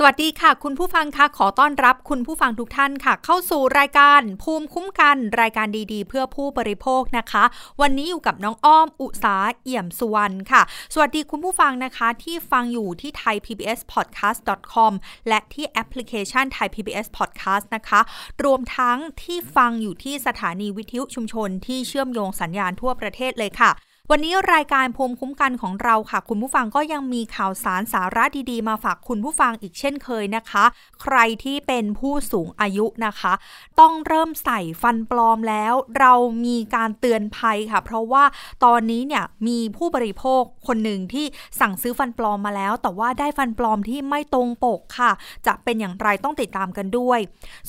สวัสดีค่ะ คุณผู้ฟังคะขอต้อนรับคุณผู้ฟังทุกท่านค่ะ เข้าสู่รายการภูมิคุ้มกันรายการดีๆ เพื่อผู้บริโภคนะคะ วันนี้อยู่กับน้องอ้อมอุสาเอี่ยมสุวรรณค่ะ สวัสดีคุณผู้ฟังนะคะที่ฟังอยู่ที่ไทย PBS podcast com และที่แอปพลิเคชันไทย PBS podcast นะคะ รวมทั้งที่ฟังอยู่ที่สถานีวิทยุชุมชนที่เชื่อมโยงสัญญาณทั่วประเทศเลยค่ะ วันนี้รายการภูมิคุ้มกันของเราค่ะ คุณผู้ฟังก็ยังมีข่าวสารสาระดีๆ มาฝากคุณผู้ฟังอีกเช่นเคยนะคะ ใครที่เป็นผู้สูงอายุนะคะ ต้องเริ่มใส่ฟันปลอมแล้ว เรามีการเตือนภัยค่ะ เพราะว่าตอนนี้เนี่ยมีผู้บริโภคคนหนึ่งที่สั่งซื้อฟันปลอมมาแล้ว แต่ว่าได้ฟันปลอมที่ไม่ตรงปกค่ะ จะเป็นอย่างไรต้องติดตามกันด้วย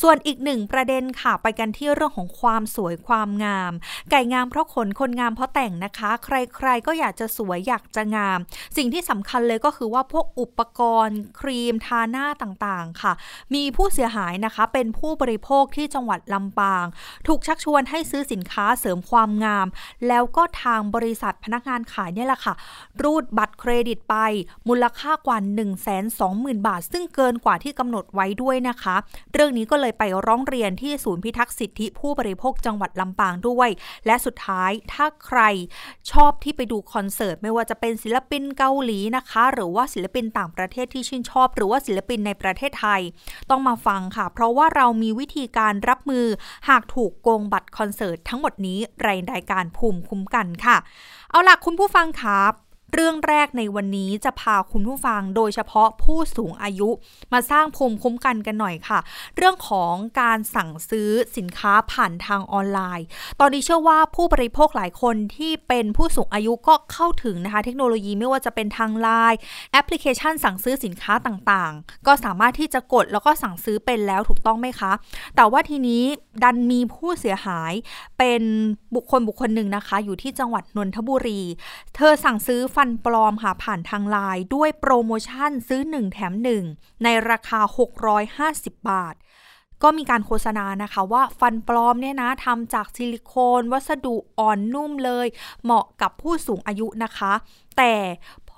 ส่วนอีกหนึ่งประเด็นค่ะ ไปกันที่เรื่องของความสวยความงาม ไก่งามเพราะขนคนงามเพราะแต่งนะคะใครๆ ก็อยากจะสวยอยากจะงาม สิ่งที่สำคัญเลยก็คือว่าพวกอุปกรณ์ ครีมทาหน้าต่างๆค่ะ มีผู้เสียหายนะคะ เป็นผู้บริโภคที่จังหวัดลำปาง ถูกชักชวนให้ซื้อสินค้าเสริมความงาม แล้วก็ทางบริษัทพนักงานขายเนี่ยแหละค่ะ รูดบัตรเครดิตไป มูลค่ากว่า 1 2 0 0 0 0 บาท ซึ่งเกินกว่าที่กำหนดไว้ด้วยนะคะ เรื่องนี้ก็เลยไปร้องเรียนที่ศูนย์พิทักษ์สิทธิผู้บริโภคจังหวัดลำปางด้วย และสุดท้ายถ้าใครชอบที่ไปดูคอนเสิร์ตไม่ว่าจะเป็นศิลปินเกาหลีนะคะ หรือว่าศิลปินต่างประเทศที่ชื่นชอบ หรือว่าศิลปินในประเทศไทย ต้องมาฟังค่ะ เพราะว่าเรามีวิธีการรับมือหากถูกโกงบัตรคอนเสิร์ตทั้งหมดนี้รายรายการภูมิคุ้มกันค่ะ เอาล่ะคุณผู้ฟังครับ เรื่องแรกในวันนี้จะพาคุณผู้ฟังโดยเฉพาะผู้สูงอายุ มาสร้างภูมิคุ้มกันกันหน่อยค่ะ เรื่องของการสั่งซื้อสินค้าผ่านทางออนไลน์ ตอนนี้เชื่อว่าผู้บริโภคหลายคนที่เป็นผู้สูงอายุก็เข้าถึงนะคะเทคโนโลยีไม่ว่าจะเป็นทางไลน์แอปพลิเคชันสั่งซื้อสินค้าต่างๆ ก็สามารถที่จะกดแล้วก็สั่งซื้อเป็นแล้วถูกต้องไหมคะ แต่ว่าทีนี้ดันมีผู้เสียหายเป็นบุคคลบุคคลหนึ่งนะคะ อยู่ที่จังหวัดนนทบุรี เธอสั่งซื้อฟัฟันปลอมค่ะผ่านทางไลน์ด้วยโปรโมชั่นซื้อ 1 แถม 1 ในราคา 650 บาท ก็มีการโฆษณานะคะว่าฟันปลอมเนี่ยนะทำจากซิลิโคน วัสดุอ่อนนุ่มเลย เหมาะกับผู้สูงอายุนะคะ แต่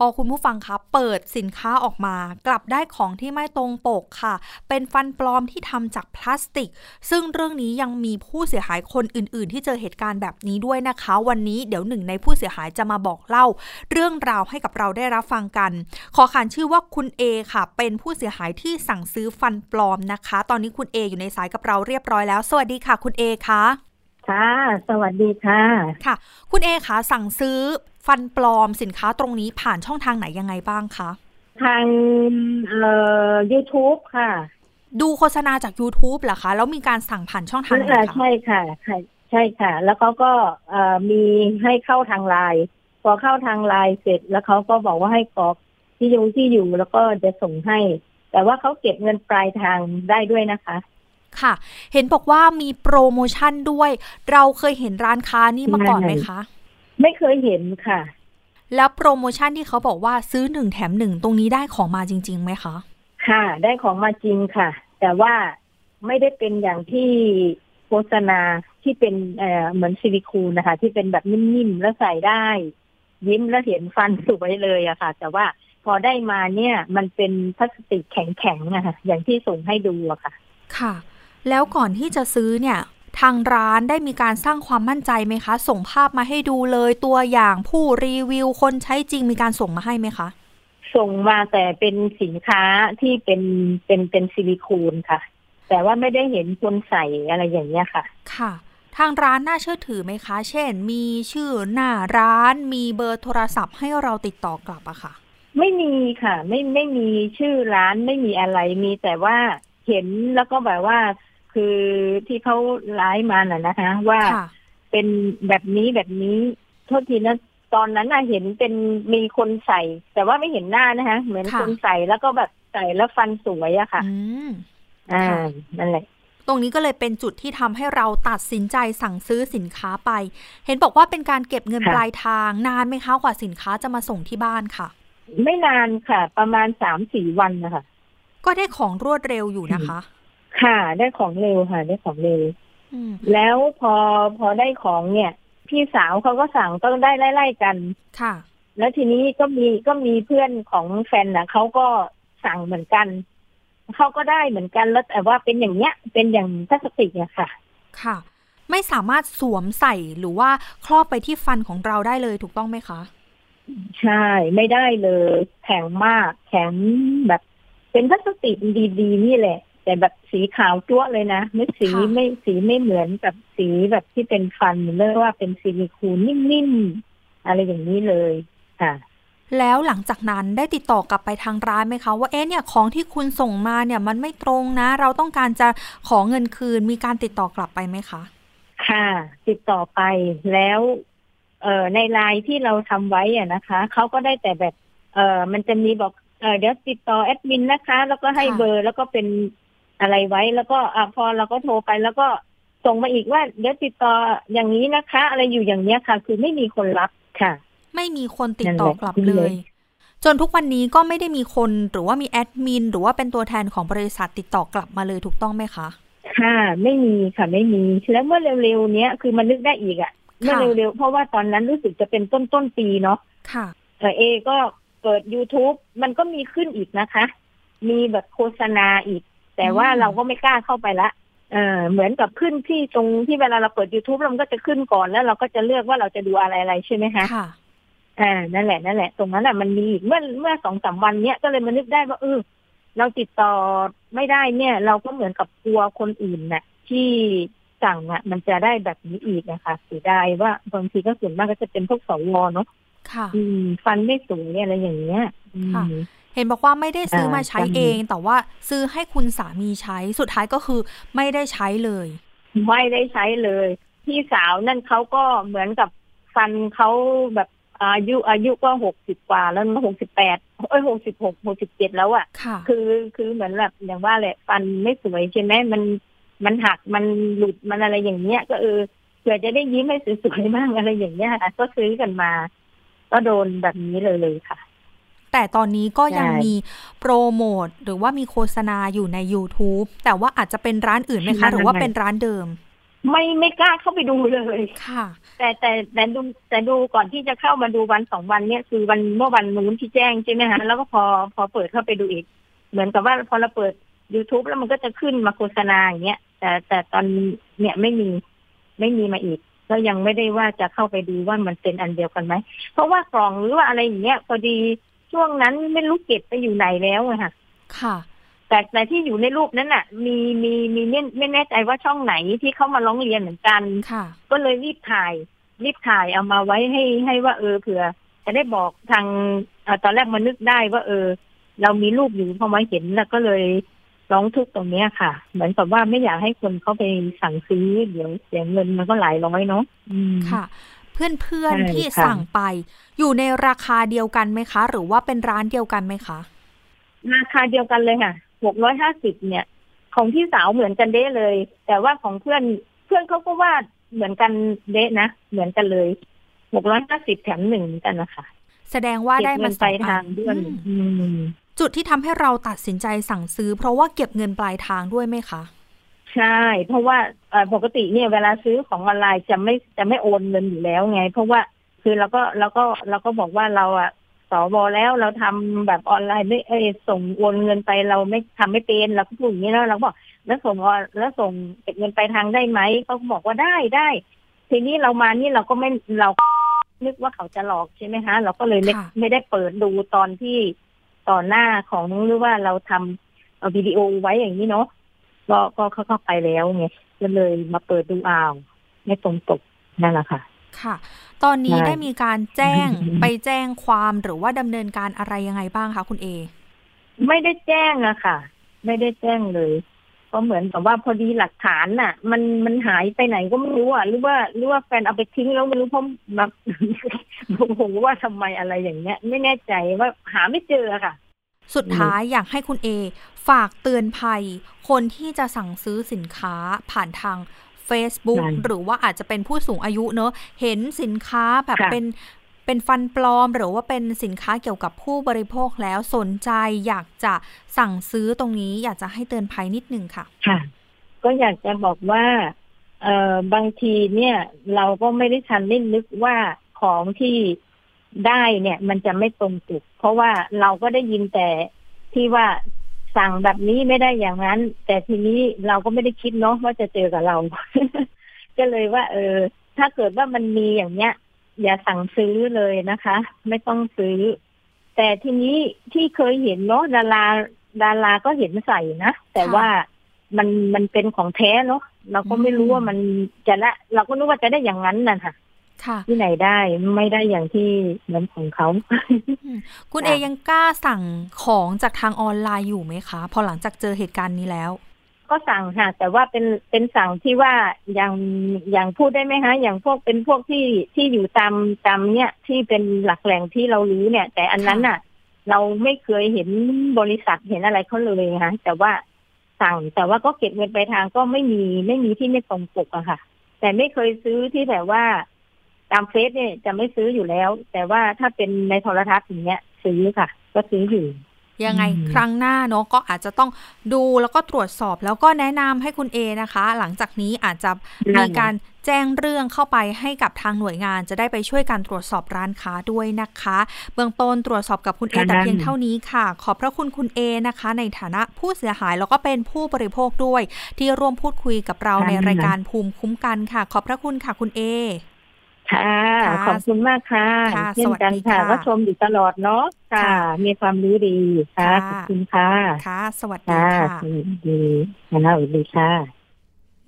อคุณผู้ฟังคะเปิดสินค้าออกมา กลับได้ของที่ไม่ตรงปกค่ะ เป็นฟันปลอมที่ทำจากพลาสติก ซึ่งเรื่องนี้ยังมีผู้เสียหายคนอื่น ๆ ที่เจอเหตุการณ์แบบนี้ด้วยนะคะ วันนี้เดี๋ยวหนึ่งในผู้เสียหายจะมาบอกเล่า เรื่องราวให้กับเราได้รับฟังกัน ขอขานชื่อว่าคุณเอค่ะ เป็นผู้เสียหายที่สั่งซื้อฟันปลอมนะคะ ตอนนี้คุณเออยู่ในสายกับเราเรียบร้อยแล้ว สวัสดีค่ะ คุณเอคะ ค่ะ สวัสดีค่ะ ค่ะ คุณเอคะสั่งซื้อฟันปลอมสินค้าตรงนี้ผ่านช่องทางไหนยังไงบ้างคะ ทางเอ่อ YouTube ค่ะ ดูโฆษณาจาก YouTube เหรอคะ แล้วมีการสั่งผ่านช่องทางไหนคะใช่ค่ะใช่ค่ะ แล้วเขาก็เอ่อมีให้เข้าทางไลน์พอเข้าทางไลน์เสร็จแล้วเขาก็บอกว่าให้กรอกที่อยู่ที่อยู่แล้วก็จะส่งให้ แต่ว่าเขาเก็บเงินปลายทางได้ด้วยนะคะ ค่ะ เห็นบอกว่ามีโปรโมชั่นด้วย เราเคยเห็นร้านค้านี่มาก่อนไหมคะ ไม่เคยเห็นค่ะ แล้วโปรโมชั่นที่เขาบอกว่าซื้อหนึ่งแถมหนึ่งตรงนี้ได้ของมาจริงๆไหมคะ ค่ะ ได้ของมาจริงค่ะ แต่ว่าไม่ได้เป็นอย่างที่โฆษณาที่เป็นเอ่อเหมือนซิลิคูนนะคะ ที่เป็นแบบนิ่มๆแล้วใส่ได้ ยิ้มแล้วเห็นฟันสวยเลยอะค่ะ แต่ว่าพอได้มาเนี่ย มันเป็นพลาสติกแข็งๆนะคะอย่างที่ส่งให้ดูอะค่ะ ค่ะ แล้วก่อนที่จะซื้อเนี่ยทางร้านได้มีการสร้างความมั่นใจไหมคะ ส่งภาพมาให้ดูเลยตัวอย่างผู้รีวิวคนใช้จริงมีการส่งมาให้ไหมคะส่งมาแต่เป็นสินค้าที่เป็นเป็นเป็นซิลิโคนค่ะ แต่ว่าไม่ได้เห็นคนใส่อะไรอย่างเงี้ยค่ะ ค่ะ ทางร้านน่าเชื่อถือไหมคะ เช่น มีชื่อหน้าร้านมีเบอร์โทรศัพท์ให้เราติดต่อกลับอะค่ะ ไม่มีค่ะ ไม่ไม่มีชื่อร้านไม่มีอะไรมีแต่ว่าเห็นแล้วก็แบบว่า คือที่เขาไลฟ์มาน่ะนะคะ ว่าเป็นแบบนี้แบบนี้โทษทีนะตอนนั้นน่ะเห็นเป็นมีคนใส่ แต่ว่าไม่เห็นหน้านะคะเหมือนคนใส่แล้วก็แบบใส่แล้วฟันสวยอะค่ะอ่านั่นแหละตรงนี้ก็เลยเป็นจุดที่ทำให้เราตัดสินใจสั่งซื้อสินค้าไป เห็นบอกว่าเป็นการเก็บเงินปลายทางนานไหมคะกว่าสินค้าจะมาส่งที่บ้านค่ะ ไม่นานค่ะ ประมาณสามสี่วันนะคะก็ได้ของรวดเร็วอยู่นะคะ ค่ะ ได้ของเร็วค่ะ ได้ของเร็วแล้วพอพอได้ของเนี่ย พี่สาวเขาก็สั่งต้องได้ไล่ๆกันค่ะ แล้วทีนี้ก็มีก็มีเพื่อนของแฟนนะเขาก็สั่งเหมือนกันเขาก็ได้เหมือนกันแล้วแต่ว่าเป็นอย่างเนี้ย เป็นอย่างพลาสติกอะค่ะ ค่ะ ไม่สามารถสวมใส่หรือว่าครอบไปที่ฟันของเราได้เลยถูกต้องไหมคะใช่ไม่ได้เลย แข็งมากแข็งแบบ เป็นพลาสติกดีๆนี่แหละ แต่แบบสีขาวจั๊วเลยนะไม่สีไม่สีไม่เหมือนกับสีแบบที่เป็นฟันเรียกว่าเป็นซิลิคูนนิ่มๆอะไรอย่างนี้เลยค่ะแล้วหลังจากนั้นได้ติดต่อกลับไปทางร้านไหมคะว่าเอ๊ะเนี่ยของที่คุณส่งมาเนี่ยมันไม่ตรงนะ เราต้องการจะขอเงินคืนมีการติดต่อกลับไปไหมคะ ค่ะ ติดต่อไปแล้ว เอ่อในไลน์ที่เราทำไว้อะนะคะเขาก็ได้แต่แบบ เอ่อมันจะมีบอกเออเดี๋ยวติดต่อแอดมินนะคะ แล้วก็ให้เบอร์แล้วก็เป็น อะไรไว้ แล้วก็อ่าพอเราก็โทรไปแล้วก็ส่งมาอีกว่าเดี๋ยวติดต่ออย่างนี้นะคะ อะไรอยู่อย่างเนี้ยค่ะ คือไม่มีคนรับค่ะ ไม่มีคนติดต่อกลับเลย จนทุกวันนี้ก็ไม่ได้มีคนหรือว่ามีแอดมินหรือว่าเป็นตัวแทนของบริษัทติดต่อกลับมาเลยถูกต้องไหมคะค่ะ ไม่มีค่ะไม่มีแล้วเมื่อเร็วๆเนี้ยคือมันนึกได้อีกอะ่ะเมื่อเร็วๆเพราะว่าตอนนั้นรู้สึกจะเป็นต้นต้นปีเนาะค่ะเอก็เปิด youtube มันก็มีขึ้นอีกนะคะ มีแบบโฆษณาอีก แต่ว่าเราก็ไม่กล้าเข้าไปละเออเหมือนกับขึ้นที่ตรงที่เวลาเราเปิด youtube เราก็จะขึ้นก่อนแล้วเราก็จะเลือกว่าเราจะดูอะไรอะไรใช่ไหมคะค่ะอ่านั่นแหละนั่นแหละ ตรงนั้นอะมันมีเมื่อเมื่อสองสามวันเนี้ยก็เลยมานึกได้ว่าเออเราติดต่อไม่ได้เนี่ย เราก็เหมือนกับกลัวคนอื่นน่ะ ที่สั่งอะ มันจะได้แบบนี้อีกนะคะเสียดายว่าบางทีก็ส่วนมากก็จะเป็นพวกสวเนาะค่ะ อืม ฟันไม่สวยอะไรอย่างเงี้ยค่ะ เห็นบอกว่าไม่ได้ซื้อมาใช้เอง แต่ว่าซื้อให้คุณสามีใช้สุดท้ายก็คือไม่ได้ใช้เลย ไม่ได้ใช้เลย พี่สาวนั่นเขาก็เหมือนกับฟันเขาแบบอายุอายุก็หกสิบกว่าแล้วหกสิบแปดเอ้ยหกสิบหกหกสิบเจ็ดแล้วอะ คือคือเหมือนแบบอย่างว่าแหละฟันไม่สวยใช่ไหมมันมันหักมันหลุดมันอะไรอย่างเงี้ย ก็เออเผื่อจะได้ยิ้มให้สวยๆมากอะไรอย่างเงี้ยค่ะก็ซื้อกันมา ก็โดนแบบนี้เลยเลยค่ะ แต่ตอนนี้ก็ยังมีโปรโมทหรือว่ามีโฆษณาอยู่ใน YouTube แต่ว่าอาจจะเป็นร้านอื่นไหมคะ หรือว่าเป็นร้านเดิม ไม่ไม่กล้าเข้าไปดูเลยค่ะ แต่แต่แต่ดูแต่ดูก่อนที่จะเข้ามาดูวันสองวันเนี่ยคือวันเมื่อวันนู้นที่แจ้งใช่ไหมฮะแล้วก็พอพอเปิดเข้าไปดูอีก เหมือนกับว่าพอเราเปิด youtube แล้วมันก็จะขึ้นมาโฆษณาอย่างเงี้ยแต่แต่ตอนเนี่ยไม่มีไม่มีมาอีกก็ยังไม่ได้ว่าจะเข้าไปดูว่ามันเป็นอันเดียวกันไหม เพราะว่ากล่องหรือว่าอะไรอย่างเงี้ยพอดี ช่วงนั้นไม่รู้เก็บไปอยู่ไหนแล้วอะค่ะ ค่ะ แต่แต่ที่อยู่ในรูปนั้นน่ะ มีมีมีไม่ไม่แน่ใจว่าช่องไหนที่เขามาร้องเรียนเหมือนกันค่ะ ก็เลยรีบถ่าย รีบถ่ายเอามาไว้ให้ให้ว่าเออเผื่อ จะได้บอกทางอตอนแรกมานึกได้ว่า เออ เรามีรูปอยู่พอมาเห็นแล้วก็เลยร้องทุกตรงเนี้ยค่ะ เหมือนกับว่าไม่อยากให้คนเขาไปสั่งซื้อเดี๋ยวเสียเงินมันก็หลายร้อยเนาะค่ะ เพื่อนเพื่อนที่สั่งไป อยู่ในราคาเดียวกันไหมคะ หรือว่าเป็นร้านเดียวกันไหมคะ ราคาเดียวกันเลยค่ะหกร้อยห้าสิบเนี่ย ของพี่สาวเหมือนกันเด้เลย แต่ว่าของเพื่อนเพื่อนเขาก็ว่าเหมือนกันเด้นะ เหมือนกันเลยหกร้อยห้าสิบแถมหนึ่งกันนะคะแสดงว่าได้มาไปทางด้วยจุดที่ทำให้เราตัดสินใจสั่งซื้อ เพราะว่าเก็บเงินปลายทางด้วยไหมคะ ใช่ เพราะว่าปกติเนี่ยเวลาซื้อของออนไลน์จะไม่จะไม่โอนเงินอยู่แล้วไง เพราะว่าคือเราก็เราก็เราก็บอกว่าเราอะสวแล้วเราทำแบบออนไลน์ไม่เอส่งโอนเงินไปเราไม่ทำไม่เป็นเราก็พูดอย่างนี้แล้วเราบอกแล้วส่งแล้วส่งเก็บเงินไปทางได้ไหมเขาบอกว่าได้ได้ ทีนี้เรามานี่เราก็ไม่เรานึกว่าเขาจะหลอกใช่ไหมคะเราก็เลยไม่ไม่ได้เปิดดูตอนที่ตอนหน้าของหรือว่าเราทำเอาวิดีโอไว้อย่างนี้เนาะ ก็ก็เข้าเข้าไปแล้วไงก็เลยมาเปิดดูอ้าวไม่ตรงปกนั่นแหละค่ะ ค่ะ ตอนนี้ได้มีการแจ้งไปแจ้งความหรือว่าดำเนินการอะไรยังไงบ้างคะคุณเอ ไม่ได้แจ้งอะค่ะ ไม่ได้แจ้งเลยก็เหมือนกับว่าพอดีหลักฐานน่ะ มันมันหายไปไหนก็ไม่รู้อะหรือว่าหรือว่าแฟนเอาไปทิ้งแล้วไม่รู้เพราะแบบโอ้โหว่าทำไมอะไรอย่างเงี้ย ไม่แน่ใจว่าหาไม่เจอค่ะ สุดท้ายอยากให้คุณเอ ฝากเตือนภัย คนที่จะสั่งซื้อสินค้าผ่านทาง Facebook หรือว่าอาจจะเป็นผู้สูงอายุเนอะเห็นสินค้าแบบเป็นเเป็นฟันปลอม หรือว่าเป็นสินค้าเกี่ยวกับผู้บริโภคแล้วสนใจอยากจะสั่งซื้อตรงนี้อยากจะให้เตือนภัยนิดนึงค่ะ ค่ะ ก็อยากจะบอกว่าเอ่อบางทีเนี่ย เราก็ไม่ได้ทันได้นึกว่าของที่ ได้เนี่ย มันจะไม่ตรงจุด เพราะว่าเราก็ได้ยินแต่ที่ว่าสั่งแบบนี้ไม่ได้อย่างนั้น แต่ทีนี้เราก็ไม่ได้คิดเนาะว่าจะเจอกับเรา ก็เลยว่า เออ ถ้าเกิดว่ามันมีอย่างเนี้ย อย่าสั่งซื้อเลยนะคะ ไม่ต้องซื้อ แต่ทีนี้ที่เคยเห็นเนาะดาราดาราก็เห็นใส่นะแต่ว่ามันมันเป็นของแท้เนาะเราก็ไม่รู้ว่ามันจะละ เราก็นึกว่าจะได้อย่างนั้นน่ะค่ะ ที่ไหนได้ไม่ได้อย่างที่เหมือนของเขา คุณเอยังกล้าสั่งของจากทางออนไลน์อยู่ไหมคะ พอหลังจากเจอเหตุการณ์นี้แล้ว ก็สั่งค่ะ แต่ว่าเป็นเป็นสั่งที่ว่าอย่างอย่างพูดได้ไหมคะอย่างพวกเป็นพวกที่ที่อยู่ตามตามเนี้ยที่เป็นหลักแหล่งที่เรารู้เนี่ย แต่อันนั้นอะ เราไม่เคยเห็นบริษัทเห็นอะไรเขาเลยนะคะแต่ว่าสั่ง แต่ว่าก็เก็บเงินไปทางก็ไม่มีไม่มีที่ไม่ตรงปกอะค่ะ แต่ไม่เคยซื้อที่แบบว่า ตามเฟซเนี่ยจะไม่ซื้ออยู่แล้ว แต่ว่าถ้าเป็นในโทรทัศน์อย่างเงี้ยซื้อค่ะ ก็ซื้ออยู่ยังไงครั้งหน้าเนาะก็อาจจะต้องดูแล้วก็ตรวจสอบแล้วก็แนะนำให้คุณเอนะคะ หลังจากนี้อาจจะมีการแจ้งเรื่องเข้าไปให้กับทางหน่วยงานจะได้ไปช่วยการตรวจสอบร้านค้าด้วยนะคะ เบื้องต้นตรวจสอบกับคุณเอแต่เพียงเท่านี้ค่ะ ขอบพระคุณคุณเอนะคะ ในฐานะผู้เสียหายแล้วก็เป็นผู้บริโภคด้วย ที่ร่วมพูดคุยกับเราในรายการภูมิคุ้มกันค่ะ ขอบพระคุณค่ะคุณเอ ค่ะ ขอบคุณมากค่ะเช่นกันค่ะก็ชมอยู่ตลอดเนาะค่ะ มีความรู้ดีค่ะขอบคุณค่ะ ค่ะ สวัสดีค่ะสวัสดีค่ะสวัสดีค่ะ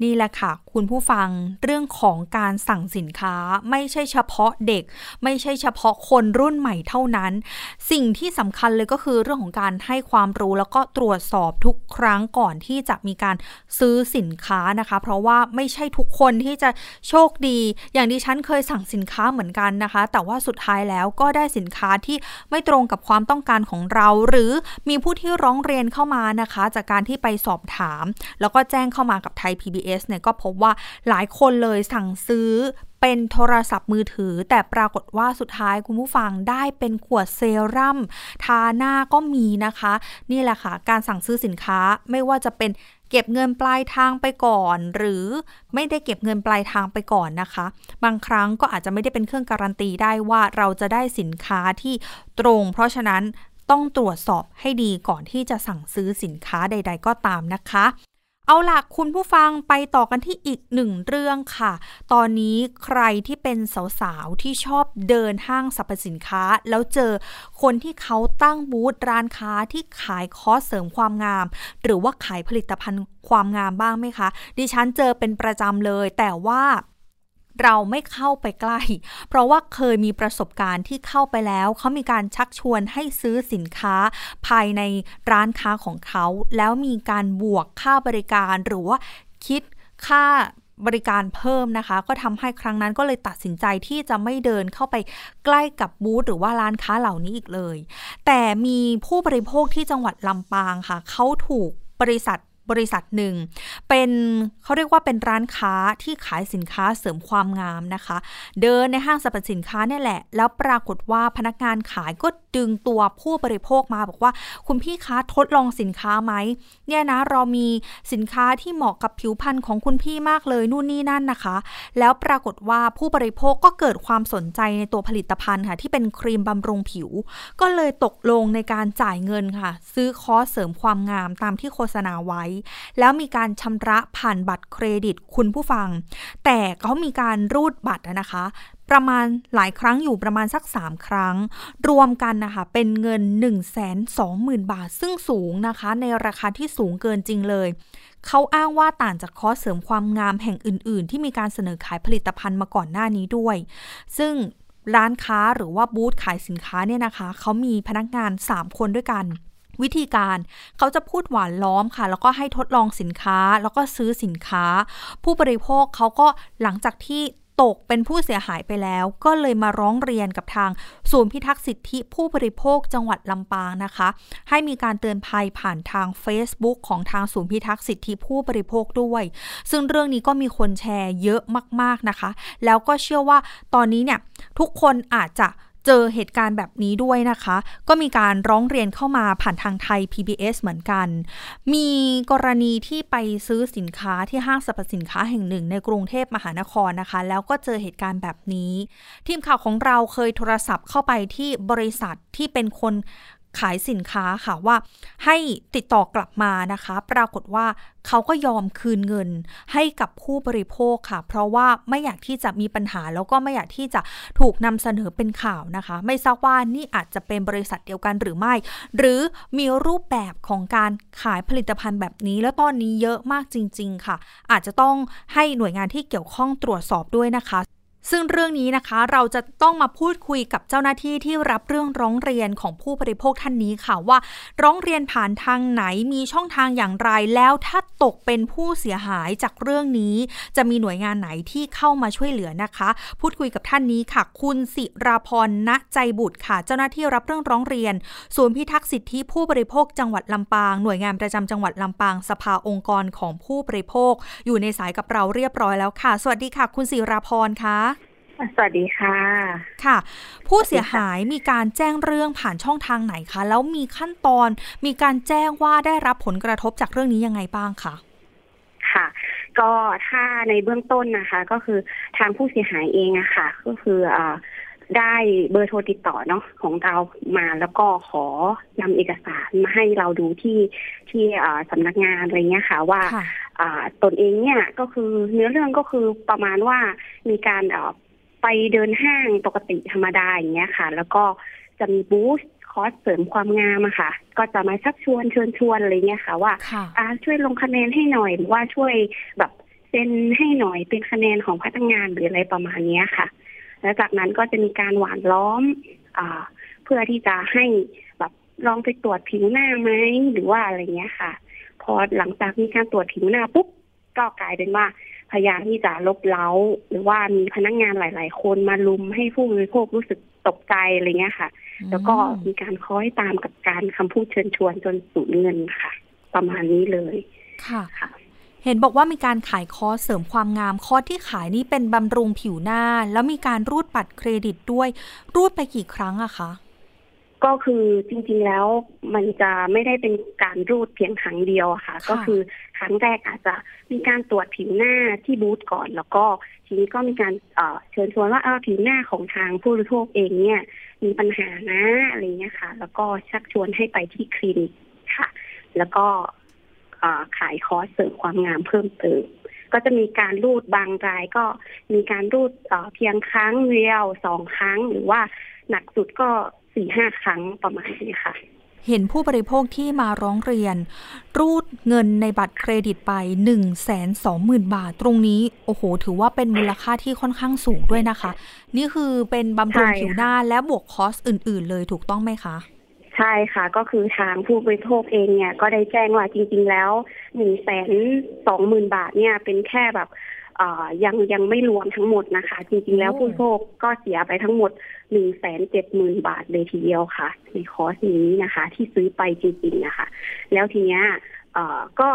นี่แหละค่ะ คุณผู้ฟังเรื่องของการสั่งสินค้าไม่ใช่เฉพาะเด็ก ไม่ใช่เฉพาะคนรุ่นใหม่เท่านั้น สิ่งที่สำคัญเลยก็คือเรื่องของการให้ความรู้แล้วก็ตรวจสอบทุกครั้งก่อนที่จะมีการซื้อสินค้านะคะ เพราะว่าไม่ใช่ทุกคนที่จะโชคดี อย่างดิฉันเคยสั่งสินค้าเหมือนกันนะคะ แต่ว่าสุดท้ายแล้วก็ได้สินค้าที่ไม่ตรงกับความต้องการของเรา หรือมีผู้ที่ร้องเรียนเข้ามานะคะ จากการที่ไปสอบถาม แล้วก็แจ้งเข้ามากับไทย PBS s เนี่ยก็พบว่าหลายคนเลยสั่งซื้อเป็นโทรศัพท์มือถือ แต่ปรากฏว่าสุดท้ายคุณผู้ฟังได้เป็นขวดเซรั่มทาหน้าก็มีนะคะ นี่แหละค่ะ การสั่งซื้อสินค้าไม่ว่าจะเป็นเก็บเงินปลายทางไปก่อน หรือไม่ได้เก็บเงินปลายทางไปก่อนนะคะ บางครั้งก็อาจจะไม่ได้เป็นเครื่องการันตีได้ว่าเราจะได้สินค้าที่ตรง เพราะฉะนั้นต้องตรวจสอบให้ดีก่อนที่จะสั่งซื้อสินค้าใด ๆ ก็ตามนะคะ เอาล่ะคุณผู้ฟังไปต่อกันที่อีกหนึ่งเรื่องค่ะ ตอนนี้ใครที่เป็นสาวๆ ที่ชอบเดินห้างสรรพสินค้า แล้วเจอคนที่เขาตั้งบูธร้านค้าที่ขายคอสเสริมความงาม หรือว่าขายผลิตภัณฑ์ความงามบ้างไหมคะ ดิฉันเจอเป็นประจำเลย แต่ว่า เราไม่เข้าไปใกล้ เพราะว่าเคยมีประสบการณ์ที่เข้าไปแล้ว เขามีการชักชวนให้ซื้อสินค้าภายในร้านค้าของเขา แล้วมีการบวกค่าบริการหรือว่าคิดค่าบริการเพิ่มนะคะ ก็ทำให้ครั้งนั้นก็เลยตัดสินใจที่จะไม่เดินเข้าไปใกล้กับบูธหรือว่าร้านค้าเหล่านี้อีกเลย แต่มีผู้บริโภคที่จังหวัดลำปางค่ะ เขาถูกบริษัท บริษัทหนึ่ง เป็นเขาเรียกว่าเป็นร้านค้าที่ขายสินค้าเสริมความงามนะคะ เดินในห้างสรรพสินค้าเนี่ยแหละ แล้วปรากฏว่าพนักงานขายก็ดึงตัวผู้บริโภคมาบอกว่า คุณพี่คะทดลองสินค้าไหมเนี่ยนะเรามีสินค้าที่เหมาะกับผิวพรรณของคุณพี่มากเลยนู่นนี่นั่นนะคะ แล้วปรากฏว่าผู้บริโภคก็เกิดความสนใจในตัวผลิตภัณฑ์ค่ะ ที่เป็นครีมบำรุงผิว ก็เลยตกลงในการจ่ายเงินค่ะ ซื้อคอร์สเสริมความงามตามที่โฆษณาไว้แล้วมีการชำระผ่านบัตรเครดิตคุณผู้ฟัง แต่เขามีการรูดบัตรนะคะ ประมาณหลายครั้งอยู่ประมาณสัก 3 ครั้ง รวมกันนะคะเป็นเงิน 1 2 0 0 0 0 บาท ซึ่งสูงนะคะ ในราคาที่สูงเกินจริงเลยเขาอ้างว่าต่างจากคอร์สเสริมความงามแห่งอื่น ๆ ที่มีการเสนอขายผลิตภัณฑ์มาก่อนหน้านี้ด้วย ซึ่งร้านค้าหรือว่าบูธขายสินค้าเนี่ยนะคะ เขามีพนักงาน 3 คนด้วยกัน วิธีการเขาจะพูดหวานล้อมค่ะ แล้วก็ให้ทดลองสินค้าแล้วก็ซื้อสินค้า ผู้บริโภคเขาก็หลังจากที่ตกเป็นผู้เสียหายไปแล้ว ก็เลยมาร้องเรียนกับทางศูนย์พิทักษ์สิทธิผู้บริโภคจังหวัดลำปางนะคะ ให้มีการเตือนภัยผ่านทาง Facebook ของทางศูนย์พิทักษ์สิทธิผู้บริโภคด้วย ซึ่งเรื่องนี้ก็มีคนแชร์เยอะมาก ๆนะคะ แล้วก็เชื่อว่าตอนนี้เนี่ยทุกคนอาจจะ เจอเหตุการณ์แบบนี้ด้วยนะคะ ก็มีการร้องเรียนเข้ามาผ่านทางไทย PBS เหมือนกัน มีกรณีที่ไปซื้อสินค้าที่ห้างสรรพสินค้าแห่งหนึ่ง ในกรุงเทพมหานครนะคะ แล้วก็เจอเหตุการณ์แบบนี้ ทีมข่าวของเราเคยโทรศัพท์เข้าไปที่บริษัทที่เป็นคน ขายสินค้าค่ะว่า ให้ติดต่อกลับมานะคะ ปรากฏว่าเขาก็ยอมคืนเงินให้กับผู้บริโภคค่ะ เพราะว่าไม่อยากที่จะมีปัญหาแล้วก็ไม่อยากที่จะถูกนำเสนอเป็นข่าวนะคะ ไม่ทราบว่านี่อาจจะเป็นบริษัทเดียวกันหรือไม่ หรือมีรูปแบบของการขายผลิตภัณฑ์แบบนี้ แล้วตอนนี้เยอะมากจริง ๆ ค่ะ อาจจะต้องให้หน่วยงานที่เกี่ยวข้องตรวจสอบด้วยนะคะ ซึ่งเรื่องนี้นะคะเราจะต้องมาพูดคุยกับเจ้าหน้าที่ที่รับเรื่องร้องเรียนของผู้บริโภคท่านนี้ค่ะว่า ร้องเรียนผ่านทางไหนมีช่องทางอย่างไรแล้วถ้าตกเป็นผู้เสียหายจากเรื่องนี้ จะมีหน่วยงานไหนที่เข้ามาช่วยเหลือนะคะ พูดคุยกับท่านนี้ค่ะ คุณสิราพรณใจบุตรค่ะ เจ้าหน้าที่รับเรื่องร้องเรียน ศูนย์พิทักษ์สิทธิผู้บริโภคจังหวัดลำปาง หน่วยงานประจำจังหวัดลำปางสภาองค์กรของผู้บริโภค อยู่ในสายกับเราเรียบร้อยแล้วค่ะ สวัสดีค่ะ คุณสิราพรค่ะ สวัสดีค่ะ ค่ะ ผู้เสียหายมีการแจ้งเรื่องผ่านช่องทางไหนคะ แล้วมีขั้นตอนมีการแจ้งว่าได้รับผลกระทบจากเรื่องนี้ยังไงบ้างคะค่ะ ก็ถ้าในเบื้องต้นนะคะ ก็คือทางผู้เสียหายเองอะค่ะ ก็คืออได้เบอร์โทรติดต่อเนาะของเรามาแล้วก็ขอนำเอกสารมาให้เราดูที่ที่สำนักงานอะไรเงี้ยค่ะว่าตนเองเนี่ยก็คือเนื้อเรื่องก็คือประมาณว่ามีการ ไปเดินห้างปกติธรรมดาอย่างเงี้ยค่ะ แล้วก็จะมีบูสคอร์สเสริมความงามอะค่ะ ก็จะมาชักชวนเชิญชวนอะไรเงี้ยค่ะว่าอ่าช่วยลงคะแนนให้หน่อยหรือว่าช่วยแบบเซ็นให้หน่อยเป็นคะแนนของพนักงานหรืออะไรประมาณนี้ค่ะ แล้วจากนั้นก็จะมีการหวานล้อมอ่าเพื่อที่จะให้แบบลองไปตรวจผิวหน้าไหมหรือว่าอะไรเงี้ยค่ะ พอหลังจากมีการตรวจผิวหน้าปุ๊บก็กลายเป็นว่า พยายามที่จะลบเล้า หรือว่ามีพนักงงานหลาย ๆ คนมาลุมให้ผู้บริโภครู้สึกตกใจอะไรเงี้ยค่ะ แล้วก็มีการคอยตามกับการคำพูดเชิญชวนจนสูญเงินค่ะ ประมาณนี้เลยค่ะเห็นบอกว่ามีการขายคอร์สเสริมความงามคอร์สที่ขายนี่เป็นบำรุงผิวหน้า แล้วมีการรูดบัตรเครดิตด้วย รูดไปกี่ครั้งอะคะ ก็คือจริงๆแล้วมันจะไม่ได้เป็นการรูดเพียงครั้งเดียวค่ะ ก็คือครั้งแรกอาจจะมีการตรวจผิวหน้าที่บูธก่อน แล้วก็ทีนี้ก็มีการเชิญชวนว่าเออผิวหน้าของทางผู้บริโภคเองเนี่ย มีปัญหานะอะไรเงี้ยค่ะ แล้วก็ชักชวนให้ไปที่คลินิกค่ะ แล้วก็ขายคอร์สเสริมความงามเพิ่มเติมก็จะมีการรูดบางรายก็มีการรูดเพียงครั้งเดียวสองครั้งหรือว่าหนักสุดก็ สี่ห้าครั้งประมาณนี้ค่ะ เห็นผู้บริโภคที่มาร้องเรียน รูดเงินในบัตรเครดิตไปหนึ่งแสนสองหมื่นบาท ตรงนี้ โอ้โห ถือว่าเป็นมูลค่าที่ค่อนข้างสูงด้วยนะคะ นี่คือเป็นบำรุงผิวหน้าและบวกคอสอื่น ๆ เลยถูกต้องไหมคะใช่ค่ะก็คือทางผู้บริโภคเองเนี่ยก็ได้แจ้งว่าจริง ๆ แล้วหนึ่งแสนสองหมื่นบาทเนี่ยเป็นแค่แบบ ยังยังไม่รวมทั้งหมดนะคะ จริง ๆ แล้วผู้บริโภคก็เสียไปทั้งหมดหนึ่งแสนเจ็ดหมื่นบาทเลยทีเดียวค่ะ ในคอร์สนี้นะคะ ที่ซื้อไปจริงๆนะคะ แล้วทีเนี้ยก็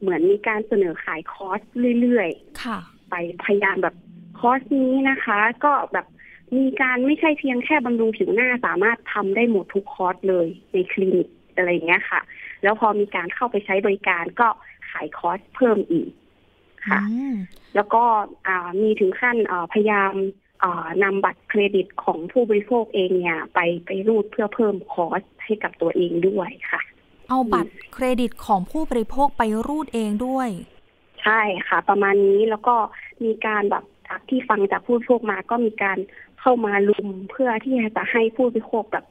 เหมือนมีการเสนอขายคอร์สเรื่อยๆไปพยายามแบบคอร์สนี้นะคะ ก็แบบมีการไม่ใช่เพียงแค่บำรุงผิวหน้าสามารถทำได้หมดทุกคอร์สเลยในคลินิกอะไรเงี้ยค่ะ แล้วพอมีการเข้าไปใช้บริการก็ขายคอร์สเพิ่มอีก ค่ะ แล้วก็มีถึงขั้นพยายามนำบัตรเครดิตของผู้บริโภคเองเนี่ย ไปไปรูดเพื่อเพิ่มคอร์สให้กับตัวเองด้วยค่ะ เอาบัตรเครดิตของผู้บริโภคไปรูดเองด้วย ใช่ค่ะ ประมาณนี้แล้วก็มีการแบบจากที่ฟังจากผู้บริโภคมาก็มีการเข้ามาลุมเพื่อที่จะให้ผู้บริโภคแบบ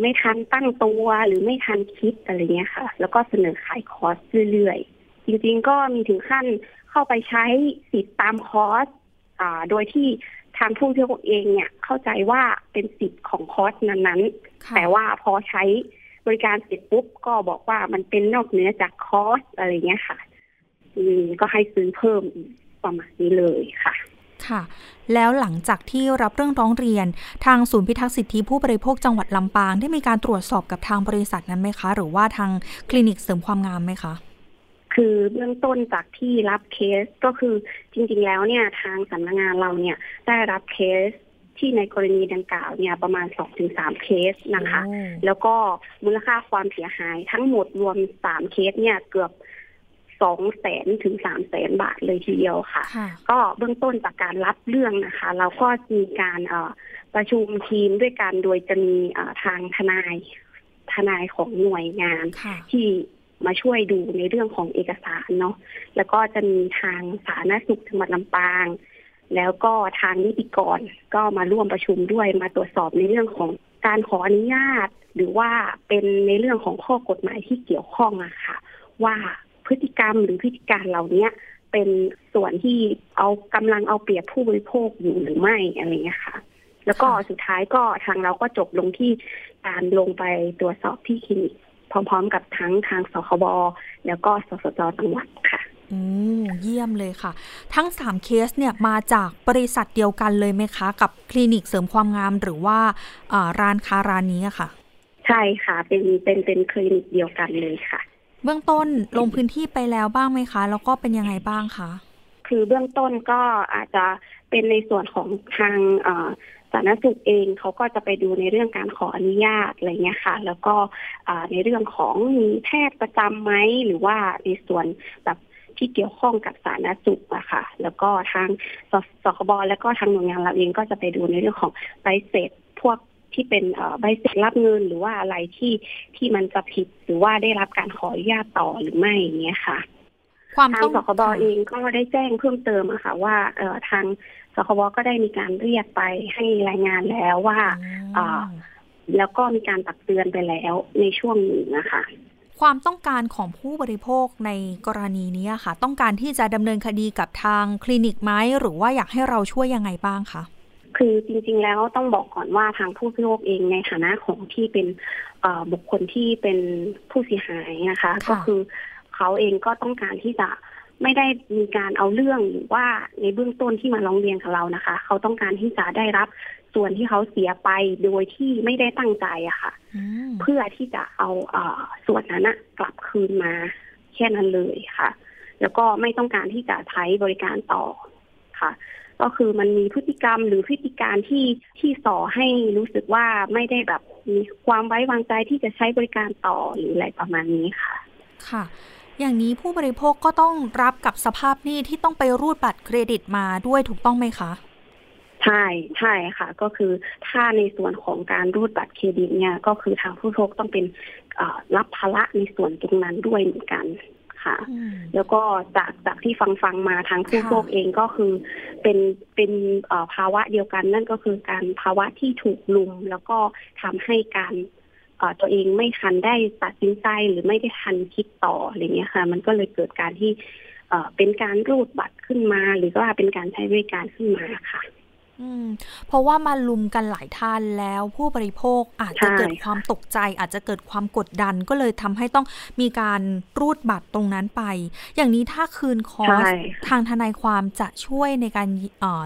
ไม่ทันตั้งตัวหรือไม่ทันคิดอะไรเงี้ยค่ะ แล้วก็เสนอขายคอร์สเรื่อยๆจริงๆก็มีถึงขั้น เข้าไปใช้สิทธิ์ตามคอร์สโดยที่ทางผู้บริโภคเองเนี่ยเข้าใจว่าเป็นสิทธิ์ของคอร์สนั้นๆ แต่ว่าพอใช้บริการเสร็จปุ๊บก็บอกว่ามันเป็นนอกเหนือจากคอร์สอะไรเงี้ยค่ะอืมก็ให้ซื้อเพิ่มประมาณนี้เลยค่ะ ค่ะ แล้วหลังจากที่รับเรื่องร้องเรียน ทางศูนย์พิทักษ์สิทธิผู้บริโภคจังหวัดลำปางได้มีการตรวจสอบกับทางบริษัทนั้นไหมคะ หรือว่าทางคลินิกเสริมความงามไหมคะ คือเบื้องต้นจากที่รับเคสก็คือจริง ๆ แล้วเนี่ยทางสำนักงานเราเนี่ยได้รับเคสที่ในกรณีดังกล่าวเนี่ยประมาณสองถึงสามเคสนะคะ แล้วก็มูลค่าความเสียหายทั้งหมดรวมสามเคสเนี่ยเกือบสองแสนถึงสามแสนบาทเลยทีเดียวค่ะ ก็เบื้องต้นจากการรับเรื่องนะคะ เราก็มีการประชุมทีมด้วยกันโดยจะมีทางทนายทนายของหน่วยงานที่ มาช่วยดูในเรื่องของเอกสารเนาะแล้วก็จะมีทางสาธารณสุขจังหวัดลำปาง แล้วก็ทางนิติกรก็มาร่วมประชุมด้วยมาตรวจสอบในเรื่องของการขออนุญาต หรือว่าเป็นในเรื่องของข้อกฎหมายที่เกี่ยวข้องอะค่ะ ว่าพฤติกรรมหรือพฤติการเหล่านี้เป็นส่วนที่เอากำลังเอาเปรียบผู้บริโภคอยู่หรือไม่อะไรเงี้ยค่ะ แล้วก็สุดท้ายก็ทางเราก็จบลงที่การลงไปตรวจสอบที่คลินิก พร้อมๆ กับทั้งทางสคบแล้วก็สสจจังหวัดค่ะอืมเยี่ยมเลยค่ะ ทั้งสามเคสเนี่ยมาจากบริษัทเดียวกันเลยไหมคะ กับคลินิกเสริมความงามหรือว่าร้านค้าร้านนี้ค่ะ ใช่ค่ะ เป็นเป็นเป็นคลินิกเดียวกันเลยค่ะ เบื้องต้นลงพื้นที่ไปแล้วบ้างไหมคะ แล้วก็เป็นยังไงบ้างคะคือเบื้องต้นก็อาจจะเป็นในส่วนของทาง สาธารณสุขเองเขาก็จะไปดูในเรื่องการขออนุญาตอะไรเงี้ยค่ะ แล้วก็ในเรื่องของมีแพทย์ประจำไหมหรือว่าในส่วนแบบที่เกี่ยวข้องกับสาธารณสุขอะค่ะ แล้วก็ทางสสคบแล้วก็ทางหน่วยงานเราเองก็จะไปดูในเรื่องของใบเสร็จพวกที่เป็นใบเสร็จรับเงินหรือว่าอะไรที่ที่มันจะผิดหรือว่าได้รับการขออนุญาตต่อหรือไม่เงี้ยค่ะ ความทางสคบเองก็ได้แจ้งเพิ่มเติมอะค่ะ ว่าเออทางส คบก็ได้มีการเรียกไปให้รายงานแล้วว่าอ่าแล้วก็มีการตักเตือนไปแล้วในช่วงหนึ่งนะคะ ความต้องการของผู้บริโภคในกรณีนี้ค่ะ ต้องการที่จะดำเนินคดีกับทางคลินิกไหมหรือว่าอยากให้เราช่วยยังไงบ้างคะคือจริง ๆ แล้วต้องบอกก่อนว่าทางผู้บริโภคเองในฐานะของที่เป็นบุคคลที่เป็นผู้เสียหายนะคะ ก็คือเขาเองก็ต้องการที่จะ ไม่ได้มีการเอาเรื่องหรือว่าในเบื้องต้นที่มาร้องเรียนกับเรานะคะ เขาต้องการที่จะได้รับส่วนที่เขาเสียไปโดยที่ไม่ได้ตั้งใจอะค่ะ เพื่อที่จะเอาเอส่วนนั้นกลับคืนมาแค่นั้นเลยค่ะ แล้วก็ไม่ต้องการที่จะใช้บริการต่อค่ะ ก็คือมันมีพฤติกรรมหรือพฤติการที่ที่ส่อให้รู้สึกว่าไม่ได้แบบมีความไว้วางใจที่จะใช้บริการต่อหรืออะไรประมาณนี้ค่ะ ค่ะ อย่างนี้ผู้บริโภคก็ต้องรับกับสภาพหนี้ที่ต้องไปรูดบัตรเครดิตมาด้วยถูกต้องไหมคะใช่ใช่ค่ะ ก็คือถ้าในส่วนของการรูดบัตรเครดิตเนี่ย ก็คือทางผู้บริโภคต้องเป็นรับภาระในส่วนตรงนั้นด้วยเหมือนกันค่ะ แล้วก็จากจากที่ฟังฟังมาทางผู้บริโภคเองก็คือเป็นเป็นภาวะเดียวกันนั่นก็คือการภาวะที่ถูกลุม แล้วก็ทำให้การ ตัวเองไม่ทันได้ตัดสินใจหรือไม่ได้ทันคิดต่ออะไรเงี้ยค่ะ มันก็เลยเกิดการที่เป็นการรูดบัตรขึ้นมา หรือว่าเป็นการใช้บริการขึ้นมาค่ะอืมเพราะว่ามาลุมกันหลายท่านแล้วผู้บริโภคอาจจะเกิดความตกใจ อาจจะเกิดความกดดันก็เลยทำให้ต้องมีการรูดบัตรตรงนั้นไป อย่างนี้ถ้าคืนคอสทางทนายความจะช่วยในการ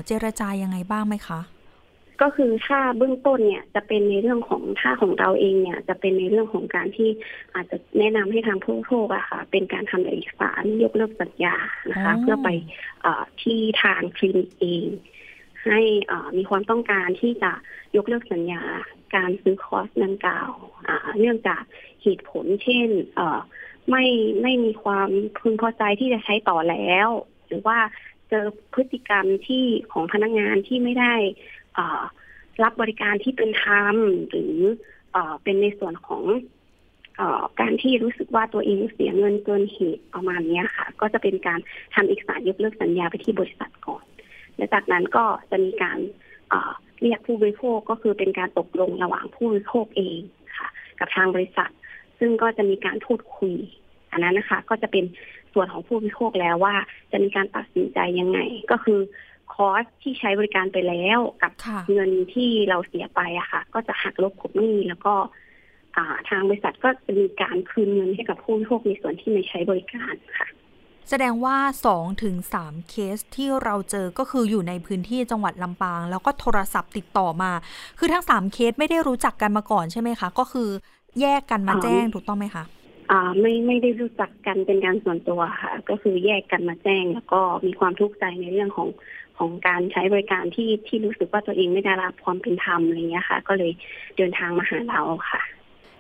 เจรจายังไงบ้างไหมคะ ก็คือถ้าเบื้องต้นเนี่ยจะเป็นในเรื่องของถ้าของเราเองเนี่ย จะเป็นในเรื่องของการที่อาจจะแนะนำให้ทางผู้โภคอะค่ะ เป็นการทำเอกสารยกเลิกสัญญานะคะ เพื่อไปที่ทางคลินิกเอง ให้มีความต้องการที่จะยกเลิกสัญญาการซื้อคอร์สดังกล่าวเนื่องจากเหตุผลเช่นไม่ไม่มีความพึงพอใจที่จะใช้ต่อแล้ว หรือว่าเจอพฤติกรรมที่ของพนักงานที่ไม่ได้ รับบริการที่เป็นธรรมหรือเป็นในส่วนของอการที่รู้สึกว่าตัวเองเสียเงินเกินเหตุประมาณนี้ค่ะ ก็จะเป็นการทำเอกสารยกเลิกสัญญาไปที่บริษัทก่อน และจากนั้นก็จะมีการเรียกผู้บริโภคก็คือเป็นการตกลงระหว่างผู้บริโภคเองค่ะ กับทางบริษัท ซึ่งก็จะมีการพูดคุย อันนั้นนะคะ ก็จะเป็นส่วนของผู้บริโภคแล้วว่า จะมีการตัดสินใจยังไง ก็คือ คอสที่ใช้บริการไปแล้วกับเงินที่เราเสียไปอะค่ะ ก็จะหักลบกบหนี้แล้วก็ทางบริษัทก็จะมีการคืนเงินให้กับผู้บริโภคในส่วนที่ไม่ใช้บริการค่ะ แสดงว่าสองถึงสามเคสที่เราเจอก็คืออยู่ในพื้นที่จังหวัดลำปาง แล้วก็โทรศัพท์ติดต่อมา คือทั้งสามเคสไม่ได้รู้จักกันมาก่อนใช่ไหมคะ ก็คือแยกกันมาแจ้งถูกต้องไหมคะอ่าไม่ไม่ได้รู้จักกันเป็นการส่วนตัวค่ะ ก็คือแยกกันมาแจ้งแล้วก็มีความทุกข์ใจในเรื่องของ ขของการใช้บริการที่ที่รู้สึกว่าตัวเองไม่ได้รับความเป็นธรรมอะไรเงี้ยค่ะ ก็เลยเดินทางมาหาเราค่ะ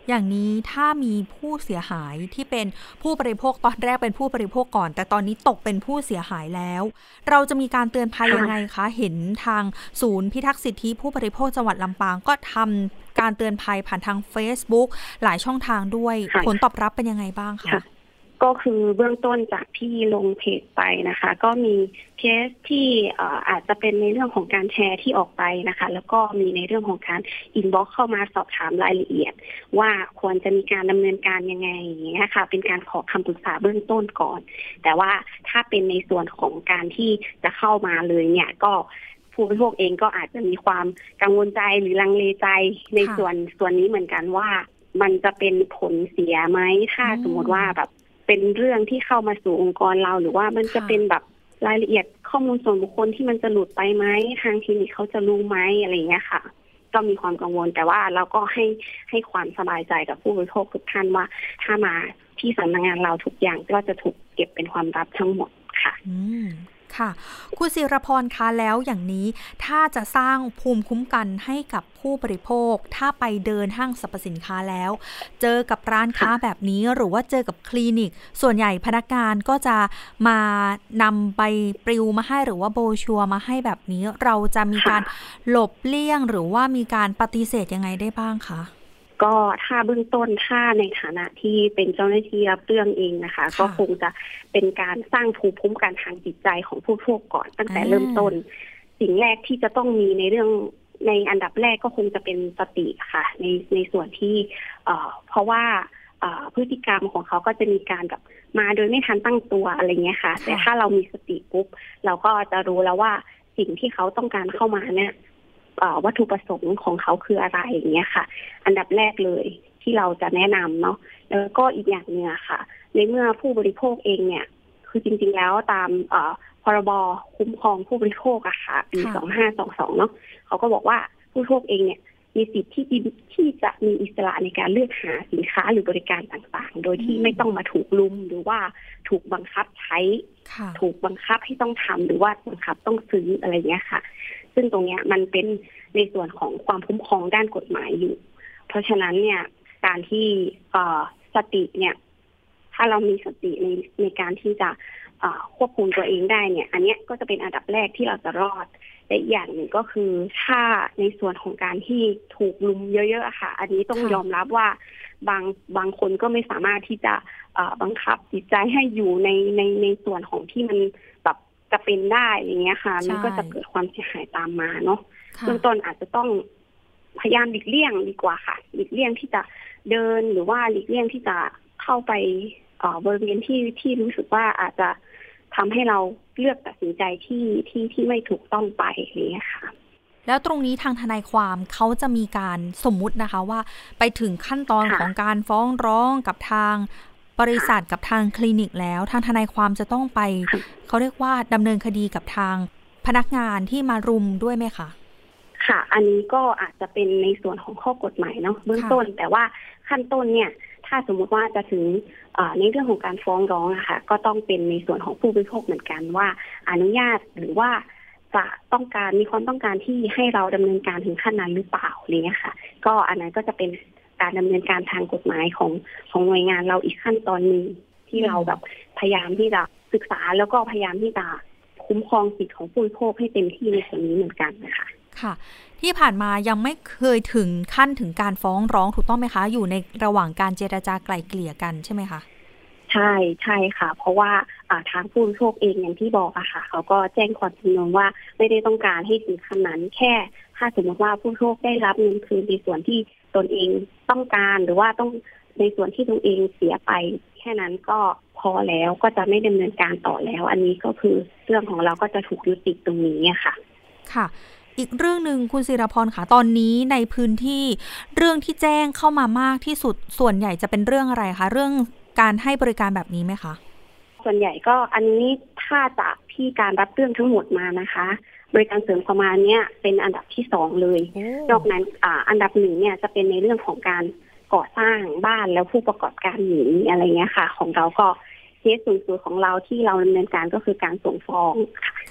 อย่างนี้ถ้ามีผู้เสียหายที่เป็นผู้บริโภคตอนแรกเป็นผู้บริโภคก่อน แต่ตอนนี้ตกเป็นผู้เสียหายแล้ว เราจะมีการเตือนภัยยังไงคะเห็นทางศูนย์พิทักษ์สิทธิผู้บริโภคจังหวัดลำปางก็ทำการเตือนภัยผ่านทาง Facebook หลายช่องทางด้วย ผลตอบรับเป็นยังไงบ้างคะ ก็คือเบื้องต้นจากที่ลงเพจไปนะคะ ก็มีเคสที่อาจจะเป็นในเรื่องของการแชร์ที่ออกไปนะคะ แล้วก็มีในเรื่องของการ inbox เข้ามาสอบถามรายละเอียด ว่าควรจะมีการดำเนินการยังไงอย่างเงี้ยค่ะ เป็นการขอคำปรึกษาเบื้องต้นก่อน แต่ว่าถ้าเป็นในส่วนของการที่จะเข้ามาเลยเนี่ยก็ผู้บริโภคเองก็อาจจะมีความกังวลใจหรือลังเลใจในส่วนส่วนนี้เหมือนกันว่ามันจะเป็นผลเสียไหมถ้าสมมติว่าแบบ เป็นเรื่องที่เข้ามาสู่องค์กรเรา หรือว่ามันจะเป็นแบบรายละเอียดข้อมูลส่วนบุคคลที่มันจะหลุดไปไหมทางคลินิกเขาจะรู้ไหมอะไรเงี้ยค่ะ ก็มีความกังวลแต่ว่าเราก็ให้ให้ความสบายใจกับผู้บริโภคทุกท่านว่า ถ้ามาที่สำนักงงานเราทุกอย่างก็จะถูกเก็บเป็นความลับทั้งหมดค่ะ ค่ะ คุณศิรพรคะแล้วอย่างนี้ถ้าจะสร้างภูมิคุ้มกันให้กับผู้บริโภค ถ้าไปเดินห้างสรรพสินค้าแล้ว เจอกับร้านค้าแบบนี้หรือว่าเจอกับคลินิก ส่วนใหญ่พนักงานก็จะมานำใบปลิวมาให้หรือว่าโบชัวมาให้แบบนี้เราจะมีการหลบเลี่ยงหรือว่ามีการปฏิเสธยังไงได้บ้างคะ ก็ถ้าเบื้องต้นถ้าในฐานะที่เป็นเจ้าหน้าที่รับเรื่องเองนะคะ ก็คงจะเป็นการสร้างภูมิคุ้มกันทางจิตใจของผู้พวกก่อนตั้งแต่เริ่มต้น สิ่งแรกที่จะต้องมีในเรื่องในอันดับแรกก็คงจะเป็นสติค่ะ ในในส่วนที่ เอ่อ เพราะว่าพฤติกรรมของเขาก็จะมีการแบบมาโดยไม่ทันตั้งตัวอะไรเงี้ยค่ะ แต่ถ้าเรามีสติปุ๊บเราก็จะรู้แล้วว่าสิ่งที่เขาต้องการเข้ามาเนี่ย วัตถุประสงค์ของเขาคืออะไรอย่างเงี้ยค่ะ อันดับแรกเลยที่เราจะแนะนำเนาะแล้วก็อีกอย่างเนี้ยค่ะ ในเมื่อผู้บริโภคเองเนี่ย คือจริง ๆ แล้วตามพรบคุ้มครองผู้บริโภคอะค่ะปีสองห้าสองสองเนาะเขาก็บอกว่าผู้บริโภคเองเนี่ยมีสิทธิ์ที่ที่จะมีอิสระในการเลือกหาสินค้าหรือบริการต่างๆ โดยที่ไม่ต้องมาถูกลุมหรือว่าถูกบังคับใช้ ถูกบังคับให้ต้องทำหรือว่าบังคับต้องซื้ออะไรเงี้ยค่ะ ซึ่งตรงนี้มันเป็นในส่วนของความคุ้มครองด้านกฎหมายอยู่ เพราะฉะนั้นเนี่ย การที่สติเนี่ย ถ้าเรามีสติในในการที่จะควบคุมตัวเองได้เนี่ย อันนี้ก็จะเป็นอันดับแรกที่เราจะรอดและอีกอย่างหนึ่งก็คือถ้าในส่วนของการที่ถูกลุมเยอะๆค่ะ อันนี้ต้องยอมรับว่าบางบางคนก็ไม่สามารถที่จะบังคับจิตใจให้อยู่ในในในส่วนของที่มัน จะเป็นได้อย่างเงี้ยค่ะ มันก็จะเกิดความเสียหายตามมาเนาะเบื้องต้นอาจจะต้องพยายามหลีกเลี่ยงดีกว่าค่ะ หลีกเลี่ยงที่จะเดินหรือว่าหลีกเลี่ยงที่จะเข้าไปบริเวณที่ที่รู้สึกว่าอาจจะทำให้เราเลือกตัดสินใจที่ที่ที่ไม่ถูกต้องไปอย่างเงี้ยค่ะ แล้วตรงนี้ทางทนายความเขาจะมีการสมมุตินะคะว่า ไปถึงขั้นตอนของการฟ้องร้องกับทาง บริษัทกับทางคลินิกแล้ว ทางทนายความจะต้องไป เขาเรียกว่าดำเนินคดีกับทางพนักงานที่มารุมด้วยไหมคะค่ะ อันนี้ก็อาจจะเป็นในส่วนของข้อกฎหมายเนาะเบื้องต้น แต่ว่าขั้นต้นเนี่ย ถ้าสมมุติว่าจะถึงในเรื่องของการฟ้องร้องอะค่ะก็ต้องเป็นในส่วนของผู้บริโภคเหมือนกันว่า อนุญาตหรือว่าจะต้องการมีความต้องการที่ให้เราดำเนินการถึงขั้นนั้นหรือเปล่าอะไรเงี้ยค่ะ ก็อันนั้นก็จะเป็น การดำเนินการทางกฎหมายของของหน่วยงานเราอีกขั้นตอนหนึ่งที่เราแบบพยายามที่จะศึกษาแล้วก็พยายามที่จะคุ้มครองสิทธิของผู้บริโภคให้เต็มที่ในส่วนนี้เหมือนกันนะคะค่ะ ที่ผ่านมายังไม่เคยถึงขั้นถึงการฟ้องร้องถูกต้องไหมคะ อยู่ในระหว่างการเจรจาไกล่เกลี่ยกันใช่ไหมคะใช่ใช่ค่ะ เพราะว่าทางผู้บริโภคเองอย่างที่บอกอะค่ะ เขาก็แจ้งความจำนงว่าไม่ได้ต้องการให้ถึงขั้นนั้น แค่ ถ้าสมมติว่าผู้บริโภคได้รับเงินคืนในส่วนที่ ตนเองต้องการหรือว่าต้องในส่วนที่ตนเองเสียไปแค่นั้นก็พอแล้วก็จะไม่ดำเนินการต่อแล้ว อันนี้ก็คือเรื่องของเราก็จะถูกยุติตรงนี้ค่ะ ค่ะอีกเรื่องหนึ่งคุณศิรพรค่ะตอนนี้ในพื้นที่เรื่องที่แจ้งเข้ามามากที่สุดส่วนใหญ่จะเป็นเรื่องอะไรคะเรื่องการให้บริการแบบนี้ไหมคะส่วนใหญ่ก็อันนี้ถ้าจากที่การรับเรื่องทั้งหมดมานะคะ บริการเสริมความงานเนี่ยเป็นอันดับที่สองเลย นอกนั้นอ่าอันดับหนึ่งเนี่ยจะเป็นในเรื่องของการก่อสร้างบ้านแล้วผู้ประกอบการหนีอะไรเงี้ยค่ะ ของเราก็เคสสูงสุดของเราที่เราดำเนินการก็คือการส่งฟ้อง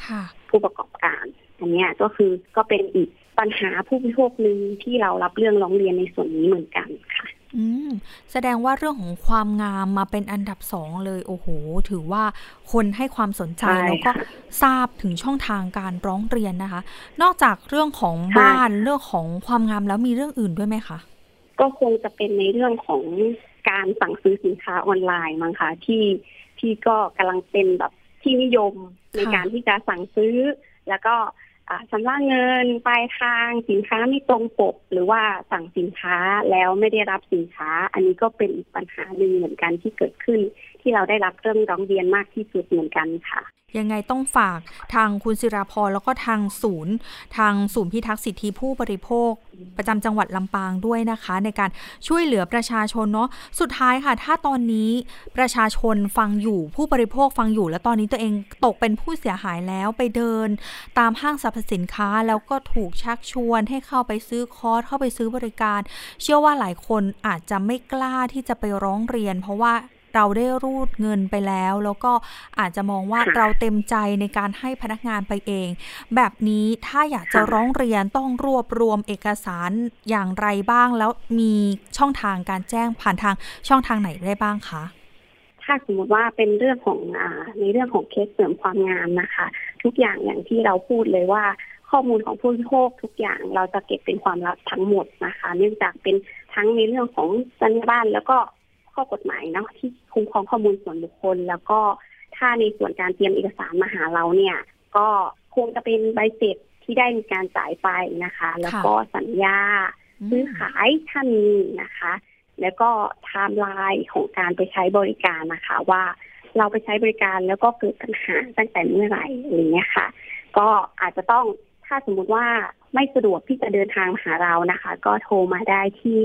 ค่ะผู้ประกอบการอันนี้ก็คือก็เป็นอีกปัญหาผู้บริโภคหนึ่งที่เรารับเรื่องร้องเรียนในส่วนนี้เหมือนกันค่ะ อืมแสดงว่าเรื่องของความงามมาเป็นอันดับสองเลย โอ้โห ถือว่าคนให้ความสนใจแล้วก็ทราบถึงช่องทางการร้องเรียนนะคะ นอกจากเรื่องของบ้านเรื่องของความงามแล้วมีเรื่องอื่นด้วยไหมคะก็คงจะเป็นในเรื่องของการสั่งซื้อสินค้าออนไลน์มั้งคะที่ที่ก็กำลังเป็นแบบที่นิยมในการที่จะสั่งซื้อ แล้วก็ ชำระเงินปลายทางสินค้าไม่ตรงปก หรือว่าสั่งสินค้าแล้วไม่ได้รับสินค้า อันนี้ก็เป็นปัญหาหนึ่งเหมือนกันที่เกิดขึ้น ที่เราได้รับเรื่องร้องเรียนมากที่สุดเหมือนกันค่ะ ยังไงต้องฝากทางคุณศิราพรแล้วก็ทางศูนย์ ทางศูนย์พิทักษ์สิทธิผู้บริโภค ประจำจังหวัดลำปางด้วยนะคะ ในการช่วยเหลือประชาชนเนาะสุดท้ายค่ะ ถ้าตอนนี้ประชาชนฟังอยู่ผู้บริโภคฟังอยู่ แล้วตอนนี้ตัวเองตกเป็นผู้เสียหายแล้วไปเดิน ตามห้างสรรพสินค้าแล้วก็ถูกชักชวนให้เข้าไปซื้อคอร์สเข้าไปซื้อบริการ เชื่อว่าหลายคนอาจจะไม่กล้าที่จะไปร้องเรียน เพราะว่า เราได้รูดเงินไปแล้ว แล้วก็อาจจะมองว่าเราเต็มใจในการให้พนักงานไปเอง แบบนี้ถ้าอยากจะร้องเรียนต้องรวบรวมเอกสารอย่างไรบ้าง แล้วมีช่องทางการแจ้งผ่านทางช่องทางไหนได้บ้างคะถ้าสมมติว่าเป็นเรื่องของอในเรื่องของเคสเสริมความงามนะคะ ทุกอย่างอย่างที่เราพูดเลยว่าข้อมูลของผู้บริโภคทุกอย่างเราจะเก็บเป็นความลับทั้งหมดนะคะ เนื่องจากเป็นทั้งในเรื่องของสัญญาบ้านแล้วก็ ข้อกฎหมายเนาะที่คุ้มครองข้อมูลส่วนบุคคล แล้วก็ถ้าในส่วนการเตรียมเอกสารมาหาเราเนี่ย ก็คงจะเป็นใบเสร็จที่ได้มีการจ่ายไปนะคะ แล้วก็สัญญาซื้อขายถ้ามีนะคะ แล้วก็ไทม์ไลน์ของการไปใช้บริการนะคะ ว่าเราไปใช้บริการแล้วก็เกิดปัญหาตั้งแต่เมื่อไหร่อะไรเงี้ยค่ะ ก็อาจจะต้องถ้าสมมุติว่าไม่สะดวกที่จะเดินทางมาหาเรานะคะ ก็โทรมาได้ที่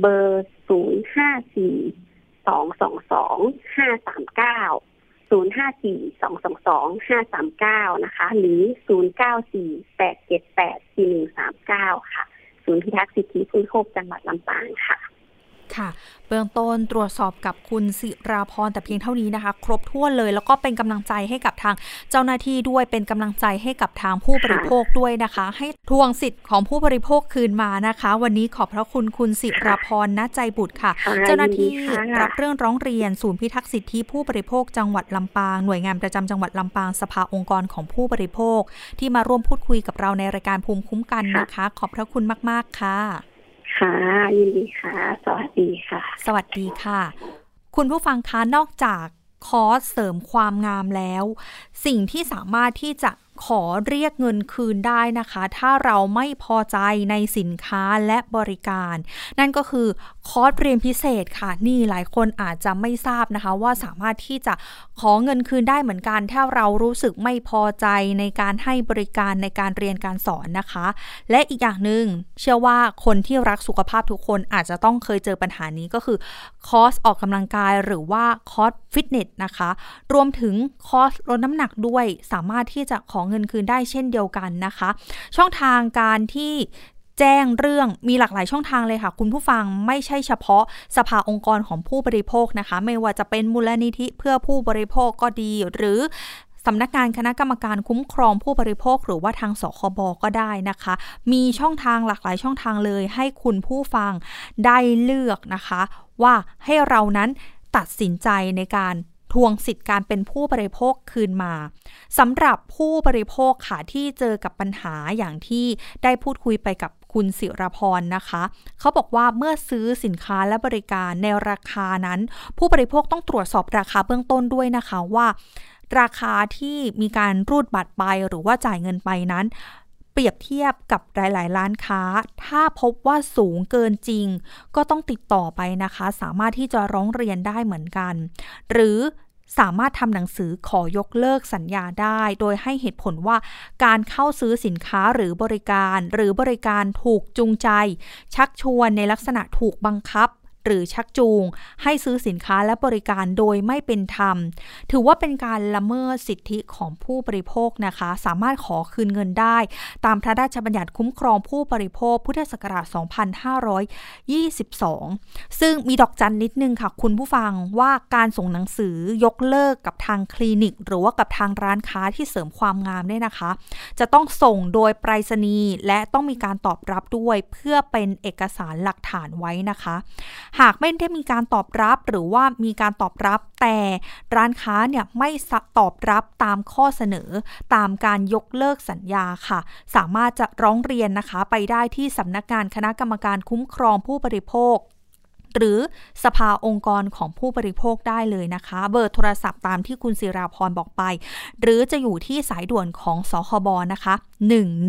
เบอร์ศูนย์ห้าสี่สองสองสองห้าสามเก้าศูนย์ห้าสี่สองสองสองห้าสามเก้านะคะ หรือศูนย์เก้าสี่แปดเจ็ดแปดสี่หนึ่งสามเก้าค่ะ ศูนย์พิทักษ์สิทธิผู้บริโภคจังหวัดลำปางค่ะ ค่ะ เบื้องต้นตรวจสอบกับคุณสิราพรแต่เพียงเท่านี้นะคะ ครบถ้วนเลยแล้วก็เป็นกำลังใจให้กับทางเจ้าหน้าที่ด้วยเป็นกำลังใจให้กับทางผู้บริโภคด้วยนะคะ ให้ทวงสิทธิ์ของผู้บริโภคคืนมานะคะ วันนี้ขอบพระคุณคุณสิราพรณใจบุตรค่ะ เจ้าหน้าที่รับเรื่องร้องเรียนศูนย์พิทักษ์สิทธิผู้บริโภคจังหวัดลำปางหน่วยงานประจำจังหวัดลำปางสภาองค์กรของผู้บริโภค ที่มาร่วมพูดคุยกับเราในรายการภูมิคุ้มกันนะคะ ขอบพระคุณมาก ๆ ค่ะ ค่ะ ยินดีค่ะ สวัสดีค่ะ สวัสดีค่ะ คุณผู้ฟังคะนอกจากคอร์สเสริมความงามแล้ว สิ่งที่สามารถที่จะ ขอเรียกเงินคืนได้นะคะ ถ้าเราไม่พอใจในสินค้าและบริการ นั่นก็คือคอร์สเรียนพิเศษค่ะ นี่หลายคนอาจจะไม่ทราบนะคะ ว่าสามารถที่จะขอเงินคืนได้เหมือนกัน ถ้าเรารู้สึกไม่พอใจในการให้บริการในการเรียนการสอนนะคะ และอีกอย่างหนึ่งเชื่อว่าคนที่รักสุขภาพทุกคนอาจจะต้องเคยเจอปัญหานี้ก็คือคอร์สออกกำลังกายหรือว่าคอร์สฟิตเนสนะคะ รวมถึงคอร์สลดน้ำหนักด้วยสามารถที่จะขอเงินคืนได้เช่นเดียวกันนะคะ ช่องทางการที่แจ้งเรื่องมีหลากหลายช่องทางเลยค่ะ คุณผู้ฟังไม่ใช่เฉพาะสภาองค์กรของผู้บริโภคนะคะ ไม่ว่าจะเป็นมูลนิธิเพื่อผู้บริโภคก็ดี หรือสำนักงานคณะกรรมการคุ้มครองผู้บริโภค หรือว่าทางสคบก็ได้นะคะ มีช่องทางหลากหลายช่องทางเลย ให้คุณผู้ฟังได้เลือกนะคะ ว่าให้เรานั้นตัดสินใจในการ ทวงสิทธิ์การเป็นผู้บริโภคคืนมาสำหรับผู้บริโภคค่ะที่เจอกับปัญหาอย่างที่ได้พูดคุยไปกับคุณศิรพรนะคะ เขาบอกว่าเมื่อซื้อสินค้าและบริการในราคานั้น ผู้บริโภคต้องตรวจสอบราคาเบื้องต้นด้วยนะคะว่า ราคาที่มีการรูดบัตรไปหรือว่าจ่ายเงินไปนั้นเปรียบเทียบกับหลาย ๆ ร้านค้า ถ้าพบว่าสูงเกินจริง ก็ต้องติดต่อไปนะคะ สามารถที่จะร้องเรียนได้เหมือนกัน หรือ สามารถทำหนังสือขอยกเลิกสัญญาได้ โดยให้เหตุผลว่าการเข้าซื้อสินค้าหรือบริการ หรือบริการถูกจูงใจ ชักชวนในลักษณะถูกบังคับ หรือชักจูง ให้ซื้อสินค้าและบริการโดยไม่เป็นธรรม ถือว่าเป็นการละเมิดสิทธิของผู้บริโภคนะคะ สามารถขอคืนเงินได้ ตามพระราชบัญญัติคุ้มครองผู้บริโภคพุทธศักราช 2522 ซึ่งมีดอกจันนิดนึงค่ะ คุณผู้ฟังว่าการส่งหนังสือยกเลิกกับทางคลินิก หรือว่ากับทางร้านค้าที่เสริมความงามเนี่ยนะคะ จะต้องส่งโดยไปรษณีย์และต้องมีการตอบรับด้วยเพื่อเป็นเอกสารหลักฐานไว้นะคะหากไม่ได้มีการตอบรับหรือว่ามีการตอบรับ แต่ร้านค้าเนี่ยไม่ตอบรับตามข้อเสนอ ตามการยกเลิกสัญญาค่ะ สามารถจะร้องเรียนนะคะไปได้ที่สำนักงานคณะกรรมการคุ้มครองผู้บริโภค หรือสภาองค์กรของผู้บริโภคได้เลยนะคะ เบอร์โทรศัพท์ตามที่คุณศิราพรบอกไป หรือจะอยู่ที่สายด่วนของสคบนะคะ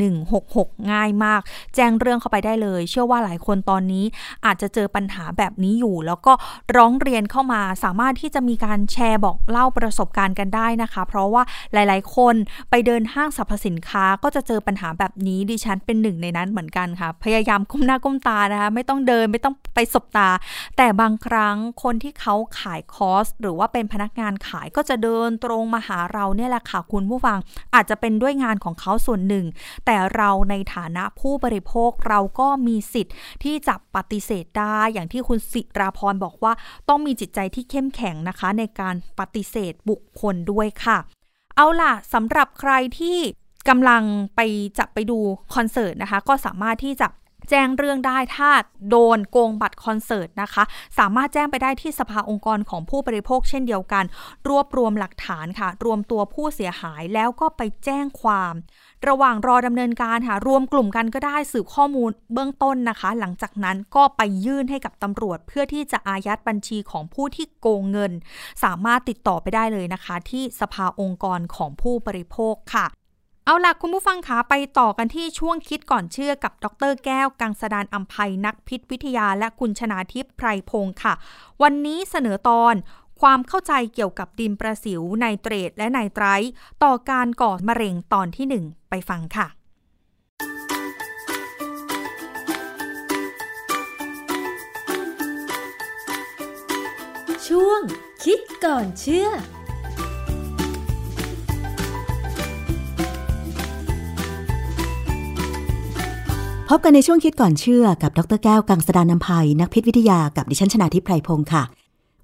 1166 ง่ายมาก แจ้งเรื่องเข้าไปได้เลย เชื่อว่าหลายคนตอนนี้อาจจะเจอปัญหาแบบนี้อยู่ แล้วก็ร้องเรียนเข้ามาสามารถที่จะมีการแชร์บอกเล่าประสบการณ์กันได้นะคะ เพราะว่าหลาย ๆ คนไปเดินห้างสรรพสินค้าก็จะเจอปัญหาแบบนี้ดิฉันเป็นหนึ่งในนั้นเหมือนกันค่ะ พยายามก้มหน้าก้มตานะคะ ไม่ต้องเดินไม่ต้องไปสบตาแต่บางครั้งคนที่เขาขายคอสหรือว่าเป็นพนักงานขายก็จะเดินตรงมาหาเราเนี่ยแหละค่ะคุณผู้ฟังอาจจะเป็นด้วยงานของเขาส่วนหนึ่ง แต่เราในฐานะผู้บริโภคเราก็มีสิทธิ์ที่จะปฏิเสธได้อย่างที่คุณสิราพรบอกว่า ต้องมีจิตใจที่เข้มแข็งนะคะ ในการปฏิเสธบุคคลด้วยค่ะ เอาล่ะสำหรับใครที่กำลังไปจะไปดูคอนเสิร์ตนะคะ ก็สามารถที่จะ แจ้งเรื่องได้ถ้าโดนโกงบัตรคอนเสิร์ตนะคะ สามารถแจ้งไปได้ที่สภาองค์กรของผู้บริโภคเช่นเดียวกัน รวบรวมหลักฐานค่ะ รวมตัวผู้เสียหายแล้วก็ไปแจ้งความ ระหว่างรอดำเนินการค่ะ รวมกลุ่มกันก็ได้สืบข้อมูลเบื้องต้นนะคะ หลังจากนั้นก็ไปยื่นให้กับตำรวจ เพื่อที่จะอายัดบัญชีของผู้ที่โกงเงิน สามารถติดต่อไปได้เลยนะคะ ที่สภาองค์กรของผู้บริโภคค่ะ เอาล่ะคุณผู้ฟังคะไปต่อกันที่ช่วงคิดก่อนเชื่อกับดรแก้ว กังสดานอัมภัยนักพิษวิทยา และคุณชนาทิพย์ไพรพงศ์ค่ะ วันนี้เสนอตอน ความเข้าใจเกี่ยวกับดินประสิวในเตรดและในไตรต่อการก่อมะเร็งตอนที่หนึ่งไปฟังค่ะ ช่วงคิดก่อนเชื่อ พบกันในช่วงคิดก่อนเชื่อกับดรแก้วกังสดานนภัย นักพิษวิทยากับดิฉันชนาทิพไพรพงศ์ค่ะ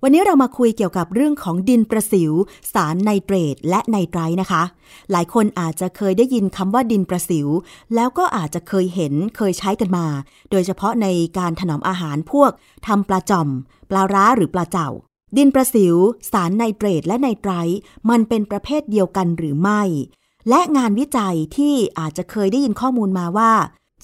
วันนี้เรามาคุยเกี่ยวกับเรื่องของดินประสิว สารไนเตรตและไนไตรนะคะ หลายคนอาจจะเคยได้ยินคำว่าดินประสิว แล้วก็อาจจะเคยเห็นเคยใช้กันมา โดยเฉพาะในการถนอมอาหารพวกทำปลาจ่อม ปลาร้าหรือปลาเจ่าดินประสิว สารไนเตรตและไนไตรมันเป็นประเภทเดียวกันหรือไม่ และงานวิจัยที่อาจจะเคยได้ยินข้อมูลมาว่า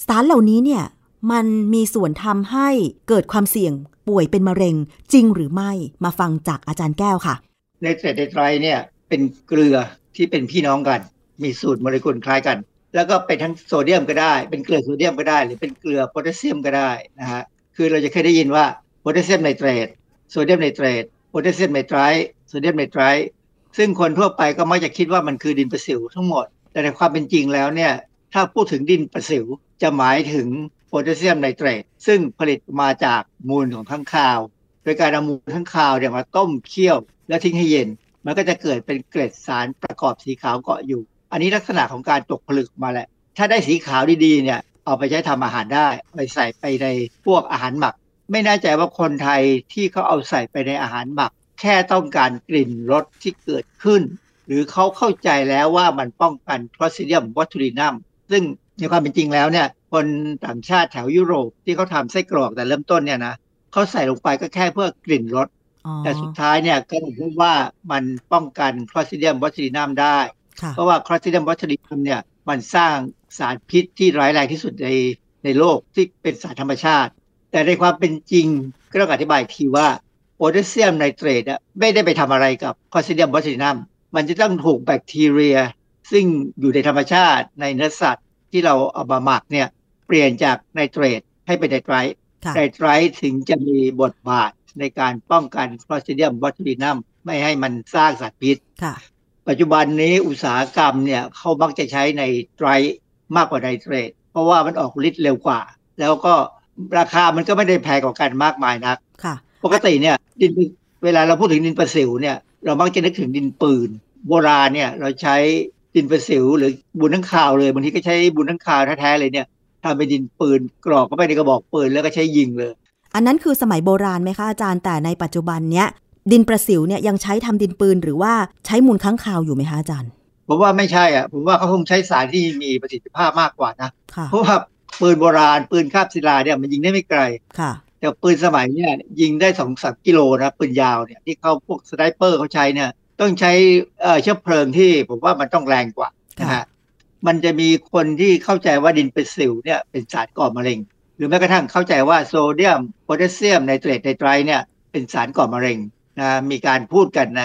สารเหล่านี้เนี่ยมันมีส่วนทำให้เกิดความเสี่ยงป่วยเป็นมะเร็งจริงหรือไม่มาฟังจากอาจารย์แก้วค่ะ ไนเตรตไนไตรต์เนี่ยเป็นเกลือที่เป็นพี่น้องกัน มีสูตรโมเลกุลคล้ายกัน แล้วก็เป็นทั้งโซเดียมก็ได้ เป็นเกลือโซเดียมก็ได้ หรือเป็นเกลือโพแทสเซียมก็ได้นะฮะคือเราจะเคยได้ยินว่าโพแทสเซียมไนเตรตโซเดียมไนเตรตโพแทสเซียมไนไตรต์โซเดียมไนไตรต์ซึ่งคนทั่วไปก็มักจะคิดว่ามันคือดินประสิวทั้งหมด แต่ในความเป็นจริงแล้วเนี่ย ถ้าพูดถึงดินประสิวจะหมายถึงโพแทสเซียมไนเตรตซึ่งผลิตมาจากมูลของค้างคาว โดยการเอามูลค้างคาวเนี่ยมาต้มเคี่ยวแล้วทิ้งให้เย็น มันก็จะเกิดเป็นเกล็ดสารประกอบสีขาวเกาะอยู่ อันนี้ลักษณะของการตกผลึกมาแหละ ถ้าได้สีขาวดีๆเนี่ยเอาไปใช้ทำอาหารได้ไปใส่ไปในพวกอาหารหมัก ไม่แน่ใจว่าคนไทยที่เขาเอาใส่ไปในอาหารหมัก แค่ต้องการกลิ่นรสที่เกิดขึ้น หรือเขาเข้าใจแล้วว่ามันป้องกัน Clostridium botulinum ซึ่งในความเป็นจริงแล้วเนี่ย คนต่างชาติแถวยุโรปที่เขาทำไส้กรอกแต่เริ่มต้นเนี่ยนะเขาใส่ลงไปก็แค่เพื่อกลิ่นรสแต่สุดท้ายเนี่ยก็พบว่ามันป้องกัน Clostridium botulinum ได้ เพราะว่า Clostridium botulinum เนี่ยมันสร้างสารพิษที่ร้ายแรงที่สุดในในโลกที่เป็นสารธรรมชาติ แต่ในความเป็นจริงก็ต้องอธิบายทีว่าโพแทสเซียมไนเตรตไม่ได้ไปทำอะไรกับ Clostridium botulinum มันจะต้องถูกแบคทีเรีย ซึ่งอยู่ในธรรมชาติในเนื้อสัตว์ที่เราเอามาหมักเนี่ยเปลี่ยนจากไนเตรตให้เป็นไนไตรท์ไนไตรท์ถึงจะมีบทบาทในการป้องกัน Clostridium botulinum ไม่ให้มันสร้างสารพิษปัจจุบันนี้อุตสาหกรรมเนี่ยเขามักจะใช้ไนไตรท์มากกว่าไนเตรตเพราะว่ามันออกฤทธิ์เร็วกว่า แล้วก็ราคามันก็ไม่ได้แพงกว่ากันมากมายนักค่ะปกติเนี่ยดินเวลาเราพูดถึงดินประสิวเนี่ยเรามักจะนึกถึงดินปืน โบราณเนี่ยเราใช้ ดินประสิวหรือบุญทั้งข่าวเลยบางทีก็ใช้บุญทั้งข่าวแท้ๆเลยเนี่ยทำเป็นดินปืนกรอกเข้าไปในกระบอกปืนแล้วก็ใช้ยิงเลย อันนั้นคือสมัยโบราณไหมคะอาจารย์แต่ในปัจจุบันเนี้ยดินประสิวเนี่ยยังใช้ทำดินปืนหรือว่าใช้มูลค้างคาวอยู่ไหมคะอาจารย์ผมว่าไม่ใช่อะผมว่าเขาคงใช้สารที่มีประสิทธิภาพมากกว่านะค่ะเพราะว่าปืนโบราณปืนคาบศิลาเนี่ยมันยิงได้ไม่ไกลค่ะ แต่ปืนสมัยเนี่ยยิงได้สองสามกิโลนะปืนยาวเนี่ยที่เขาพวก sniper เขาใช้เนี่ย ต้องใช้เอ่อเชื้อเพลิงที่ผมว่ามันต้องแรงกว่านะฮะมันจะมีคนที่เข้าใจว่าดินประสิวเนี่ยเป็นสารก่อมะเร็ง หรือแม้กระทั่งเข้าใจว่าโซเดียมโพแทสเซียมไนเตรตไนไตรท์เนี่ยเป็นสารก่อมะเร็งนะมีการพูดกันใน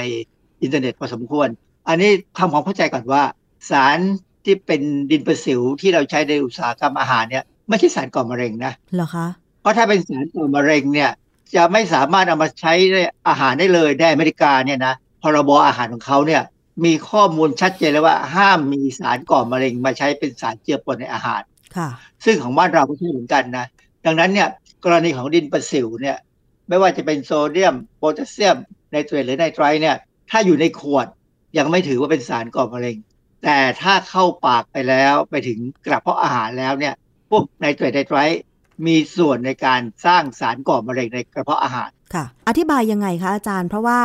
อินเทอร์เน็ตพอสมควร อันนี้ทำความเข้าใจก่อนว่า สารที่เป็นดินประสิวที่เราใช้ในอุตสาหกรรมอาหารเนี่ยไม่ใช่สารก่อมะเร็งนะเหรอคะเพราะถ้าเป็นสารก่อมะเร็งเนี่ยจะไม่สามารถเอามาใช้ในอาหารได้เลยในอเมริกาเนี่ยนะ พรบอาหารของเขาเนี่ยมีข้อมูลชัดเจนเลยว่าห้ามมีสารก่อมะเร็งมาใช้เป็นสารเจือปนในอาหารค่ะซึ่งของบ้านเราก็ใช่เหมือนกันนะดังนั้นเนี่ยกรณีของดินประสิวเนี่ยไม่ว่าจะเป็นโซเดียมโพแทสเซียมไนเตรตหรือไนไตรเนี่ยถ้าอยู่ในขวดยังไม่ถือว่าเป็นสารก่อมะเร็ง แต่ถ้าเข้าปากไปแล้วไปถึงกระเพาะอาหารแล้วเนี่ยพวกไนเตรตไนไตรมีส่วนในการสร้างสารก่อมะเร็งในกระเพาะอาหารค่ะ อธิบายยังไงคะอาจารย์ เพราะว่า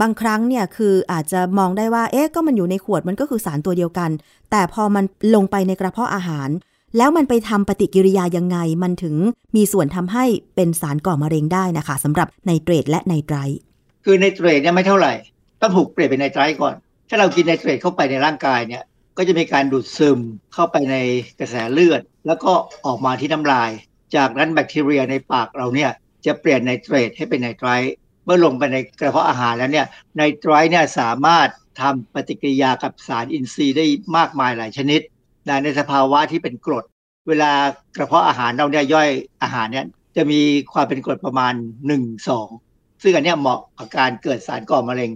บางครั้งเนี่ยคืออาจจะมองได้ว่าเอ๊ะก็มันอยู่ในขวดมันก็คือสารตัวเดียวกัน แต่พอมันลงไปในกระเพาะอาหาร แล้วมันไปทำปฏิกิริยายังไง มันถึงมีส่วนทำให้เป็นสารก่อมะเร็งได้นะคะสำหรับไนเตรตและไนไตรคือไนเตรตเนี่ยไม่เท่าไหร่ ต้องถูกเปลี่ยนเป็นไนไตรท์ก่อน ถ้าเรากินไนเตรตเข้าไปในร่างกายเนี่ยก็จะมีการดูดซึมเข้าไปในกระแสเลือด แล้วก็ออกมาที่น้ำลาย จากนั้นแบคทีเรียในปากเราเนี่ยจะเปลี่ยนไนเตรตให้เป็นไนไตรท์ เมื่อลงไปในกระเพาะอาหารแล้วเนี่ยไนไตรท์เนี่ยสามารถทำปฏิกิริยากับสารอินทรีย์ได้มากมายหลายชนิดนะในสภาวะที่เป็นกรด เวลากระเพาะอาหารเราเนี่ยย่อยอาหารเนี่ยจะมีความเป็นกรดประมาณ 1 2 ซึ่งอันเนี้ยเหมาะกับการเกิดสารก่อมะเร็ง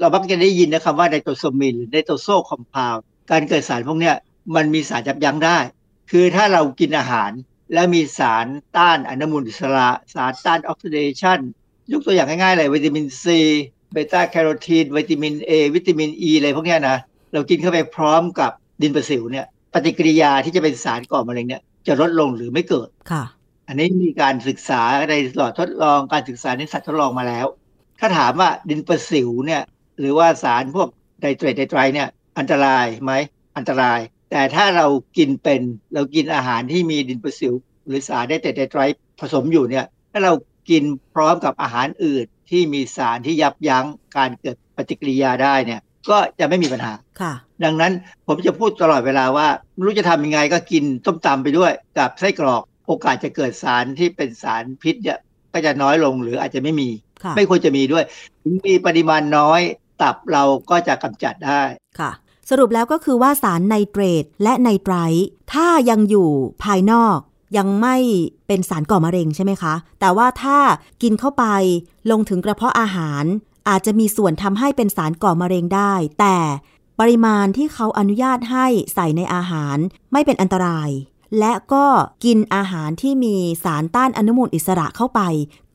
เรามักจะได้ยินนะคำว่า nitrosamine หรือ nitroso compound การเกิดสารพวกเนี้ยมันมีสารยับยั้งได้ คือถ้าเรากินอาหาร แล้วมีสารต้านอนุมูลอิสระ สารต้านออกซิเดชัน ยกตัวอย่างง่ายๆเลยวิตามินซีเบต้าแคโรทีนวิตามินเอวิตามินอีอะไรพวกเนี้ยนะเรากินเข้าไปพร้อมกับดินประสิวเนี่ยปฏิกิริยาที่จะเป็นสารก่อมะเร็งเนี่ยจะลดลงหรือไม่เกิดค่ะ อันนี้มีการศึกษาในหลอดทดลองการศึกษาในสัตว์ทดลองมาแล้ว ถ้าถามว่าดินประสิวเนี่ยหรือว่าสารพวกไดเตรตไดไตรเนี่ยอันตรายไหมอันตราย แต่ถ้าเรากินเป็นเรากินอาหารที่มีดินประสิว หรือสารไดเตรตไดไตรผสมอยู่เนี่ยถ้าเรา กินพร้อมกับอาหารอื่นที่มีสารที่ยับยั้งการเกิดปฏิกิริยาได้เนี่ย ก็จะไม่มีปัญหาค่ะ ดังนั้นผมจะพูดตลอดเวลาว่าไม่รู้จะทำยังไงก็กินต้มตำไปด้วยกับไส้กรอก โอกาสจะเกิดสารที่เป็นสารพิษเนี่ยก็จะน้อยลงหรืออาจจะไม่มีค่ะไม่ควรจะมีด้วยถึงมีปริมาณน้อยตับเราก็จะกำจัดได้ค่ะ สรุปแล้วก็คือว่าสารไนเตรตและไนไตรท์ถ้ายังอยู่ภายนอก ยังไม่เป็นสารก่อมะเร็งใช่ไหมคะ แต่ว่าถ้ากินเข้าไปลงถึงกระเพาะอาหาร อาจจะมีส่วนทำให้เป็นสารก่อมะเร็งได้ แต่ปริมาณที่เขาอนุญาตให้ใส่ในอาหารไม่เป็นอันตราย และก็กินอาหารที่มีสารต้านอนุมูลอิสระเข้าไป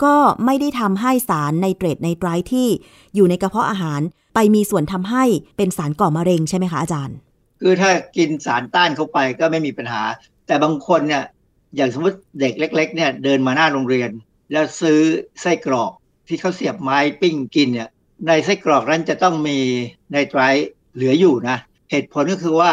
ก็ไม่ได้ทำให้สารไนเตรตไนไตรท์ที่อยู่ในกระเพาะอาหาร ไปมีส่วนทำให้เป็นสารก่อมะเร็งใช่ไหมคะอาจารย์ คือถ้ากินสารต้านเข้าไปก็ไม่มีปัญหา แต่บางคนเนี่ย อย่างสมมติเด็กเล็ก ๆ เนี่ยเดินมาหน้าโรงเรียน แล้วซื้อไส้กรอกที่เขาเสียบไม้ปิ้งกินเนี่ยในไส้กรอกนั้นจะต้องมีไนไตรท์เหลืออยู่นะ เหตุผลก็คือว่า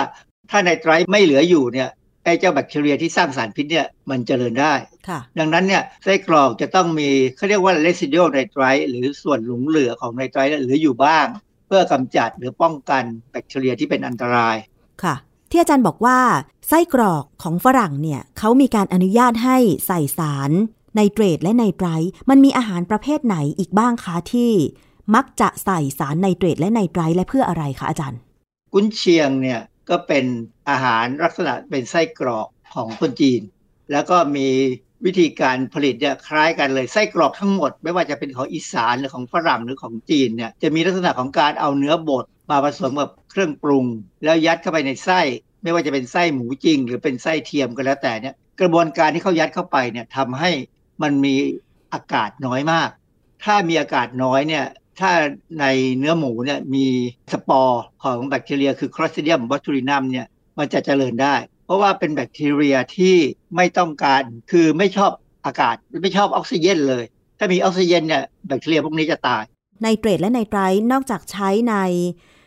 ถ้าไนไตรท์ไม่เหลืออยู่เนี่ยไอ้เจ้าแบคทีเรียที่สร้างสารพิษเนี่ยมันเจริญได้ค่ะดังนั้นเนี่ยไส้กรอกจะต้องมีเขาเรียกว่า residual nitrite หรือส่วนหลงเหลือของไนไตรท์เหลืออยู่บ้าง เพื่อกำจัดหรือป้องกันแบคทีเรียที่เป็นอันตรายค่ะ ที่อาจารย์บอกว่า ไส้กรอกของฝรั่งเนี่ยเขามีการอนุญาตให้ใส่สารไนเตรตและไนไตรท์มันมีอาหารประเภทไหนอีกบ้างคะที่ มักจะใส่สารไนเตรตและไนไตรท์และเพื่ออะไรคะอาจารย์ กุนเชียงเนี่ยก็เป็นอาหารลักษณะเป็นไส้กรอกของคนจีน แล้วก็มีวิธีการผลิตเนี่ยคล้ายกันเลยไส้กรอกทั้งหมด ไม่ว่าจะเป็นของอีสานหรือของฝรั่งหรือของจีนเนี่ยจะมีลักษณะของการเอาเนื้อบดมาผสมกับเครื่องปรุง แล้วยัดเข้าไปในไส้ ไม่ว่าจะเป็นไส้หมูจริง หรือเป็นไส้เทียมก็แล้วแต่เนี่ยกระบวนการที่เขายัดเข้าไปเนี่ยทำให้มันมีอากาศน้อยมาก ถ้ามีอากาศน้อยเนี่ยถ้าในเนื้อหมูเนี่ยมีสปอร์ของแบคทีเรีย คือ Clostridium botulinum เนี่ยมันจะเจริญได้ เพราะว่าเป็นแบคทีเรียที่ไม่ต้องการคือไม่ชอบอากาศไม่ชอบออกซิเจนเลย ถ้ามีออกซิเจนเนี่ยแบคทีเรียพวกนี้จะตายไนเตรตและไนไตรนอกจากใช้ใน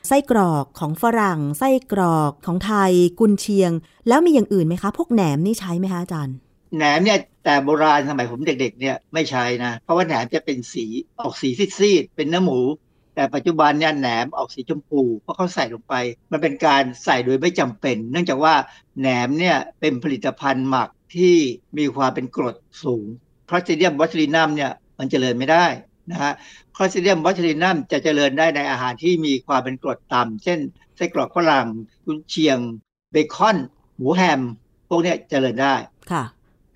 ไส้กรอกของฝรั่ง ไส้กรอกของไทย กุนเชียง แล้วมีอย่างอื่นไหมคะ พวกแหนมนี่ใช้ไหมคะอาจารย์แหนมเนี่ยแต่โบราณสมัยผมเด็กๆเนี่ยไม่ใช้นะ เพราะว่าแหนมจะเป็นสีออกสีซีดๆเป็นเนื้อหมู แต่ปัจจุบันเนี่ยแหนมออกสีชมพูเพราะเขาใส่ลงไป มันเป็นการใส่โดยไม่จำเป็น เนื่องจากว่าแหนมเนี่ยเป็นผลิตภัณฑ์หมักที่มีความเป็นกรดสูงพลาสเดียมวัตลินัมเนี่ยมันเจริญไม่ได้ นะฮะคลอสเดียมวัตลินัมจะเจริญได้ในอาหารที่มีความเป็นกรดต่ำเช่นไส้กรอกฝรั่งกุนเชียง เบคอน หมูแฮม พวกนี้เจริญได้ค่ะ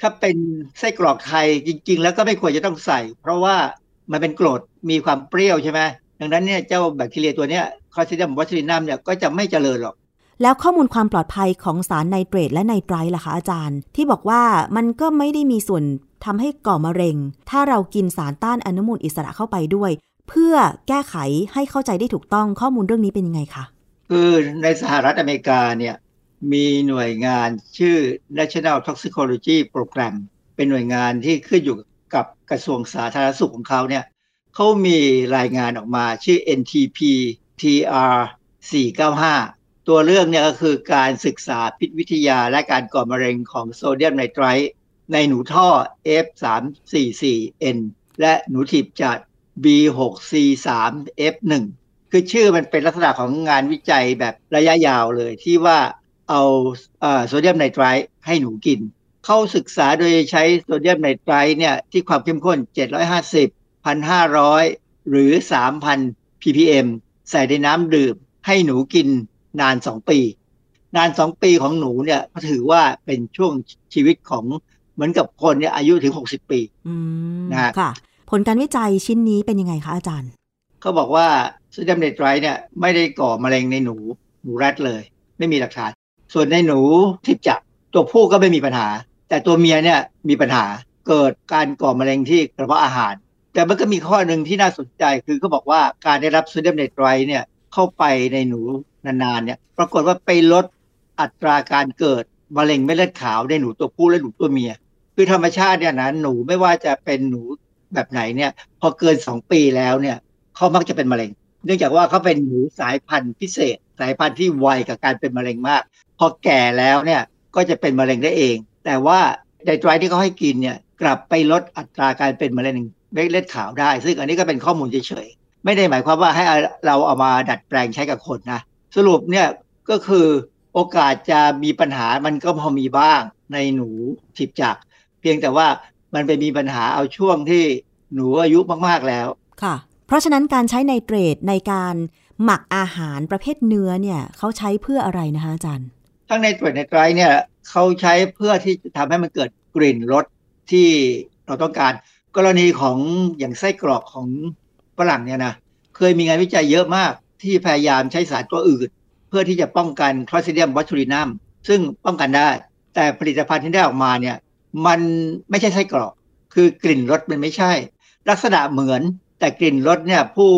ถ้าเป็นไส้กรอกไทยจริง ๆ แล้วก็ไม่ควรจะต้องใส่ เพราะว่ามันเป็นกรดมีความเปรี้ยวใช่ไหมดังนั้นเนี่ยเจ้าแบคทีเรียตัวนี้คลอสเดียมวัตลินัมเนี่ยก็จะไม่เจริญหรอกแล้วข้อมูลความปลอดภัยของสารไนเตรตและไนไตรล่ะคะอาจารย์ ที่บอกว่ามันก็ไม่ได้มีส่วน ทำให้ก่อมะเร็ง ถ้าเรากินสารต้านอนุมูลอิสระเข้าไปด้วย เพื่อแก้ไขให้เข้าใจได้ถูกต้องข้อมูลเรื่องนี้เป็นยังไงคะคือในสหรัฐอเมริกาเนี่ยมีหน่วยงานชื่อ National Toxicology Program เป็นหน่วยงานที่ขึ้นอยู่กับกระทรวงสาธารณสุขของเขาเนี่ยเขามีรายงานออกมาชื่อ NTP TR 495 ตัวเรื่องเนี่ยก็คือการศึกษาพิษวิทยาและการก่อมะเร็งของโซเดียมไนไตรต์ ในหนูท่อ F344N และหนูถีบจัด B6C3F1 คือชื่อมันเป็นลักษณะของงานวิจัยแบบระยะยาวเลยที่ว่าเอาโซเดียมไนไตรต์ให้หนูกิน เข้าศึกษาโดยใช้โซเดียมไนไตรต์เนี่ยที่ความเข้มข้น 750 1,500 หรือ 3,000 ppm ใส่ในน้ำดื่มให้หนูกินนาน 2 ปี นาน 2 ปีของหนูเนี่ยถือว่าเป็นช่วงชีวิตของ เหมือนกับคนเนี่ยอายุถึง 60 ปีนะค่ะผลการวิจัยชิ้นนี้เป็นยังไงคะอาจารย์ เขาบอกว่าโซเดียมไนไตรต์เนี่ยไม่ได้ก่อมะเร็งในหนูหนูแรดเลย ไม่มีหลักฐาน ส่วนในหนูทิพจักตัวผู้ก็ไม่มีปัญหา แต่ตัวเมียเนี่ยมีปัญหาเกิดการก่อมะเร็งที่กระเพาะอาหาร แต่มันก็มีข้อหนึ่งที่น่าสนใจคือเขาบอกว่าการได้รับโซเดียมไนไตรต์เนี่ยเข้าไปในหนูนานๆเนี่ยปรากฏว่าไปลดอัตราการเกิดมะเร็งเม็ดเลือดขาวในหนูตัวผู้และหนูตัวเมีย คือธรรมชาติเนี่ยนะหนูไม่ว่าจะเป็นหนูแบบไหนเนี่ย พอเกินสองปีแล้วเนี่ยเขามักจะเป็นมะเร็ง เนื่องจากว่าเขาเป็นหนูสายพันธุ์พิเศษ สายพันธุ์ที่ไวกับการเป็นมะเร็งมาก พอแก่แล้วเนี่ยก็จะเป็นมะเร็งได้เอง แต่ว่าไดตรายที่เขาให้กินเนี่ยกลับไปลดอัตราการเป็นมะเร็งเม็ดเลือดขาวได้ ซึ่งอันนี้ก็เป็นข้อมูลเฉยๆ ไม่ได้หมายความว่าให้เราเอามาดัดแปลงใช้กับคนนะ สรุปเนี่ยก็คือโอกาสจะมีปัญหามันก็พอมีบ้างในหนูถิบจัก เพียงแต่ว่ามันไปมีปัญหาเอาช่วงที่หนูอายุมากๆแล้ว ค่ะ เพราะฉะนั้นการใช้ไนเตรตในการหมักอาหารประเภทเนื้อเนี่ยเขาใช้เพื่ออะไรนะคะอาจารย์ ทั้งในเตรตในไตรเนี่ยเขาใช้เพื่อที่จะทำให้มันเกิดกลิ่นรสที่เราต้องการ กรณีของอย่างไส้กรอกของฝรั่งเนี่ยนะเคยมีงานวิจัยเยอะมากที่พยายามใช้สารตัวอื่น เพื่อที่จะป้องกันคลอสเดียมวัตถุรินัมซึ่งป้องกันได้ แต่ผลิตภัณฑ์ที่ได้ออกมาเนี่ย มันไม่ใช่ไส้กรอก คือกลิ่นรสมันไม่ใช่ ลักษณะเหมือนแต่กลิ่นรสเนี่ยผู้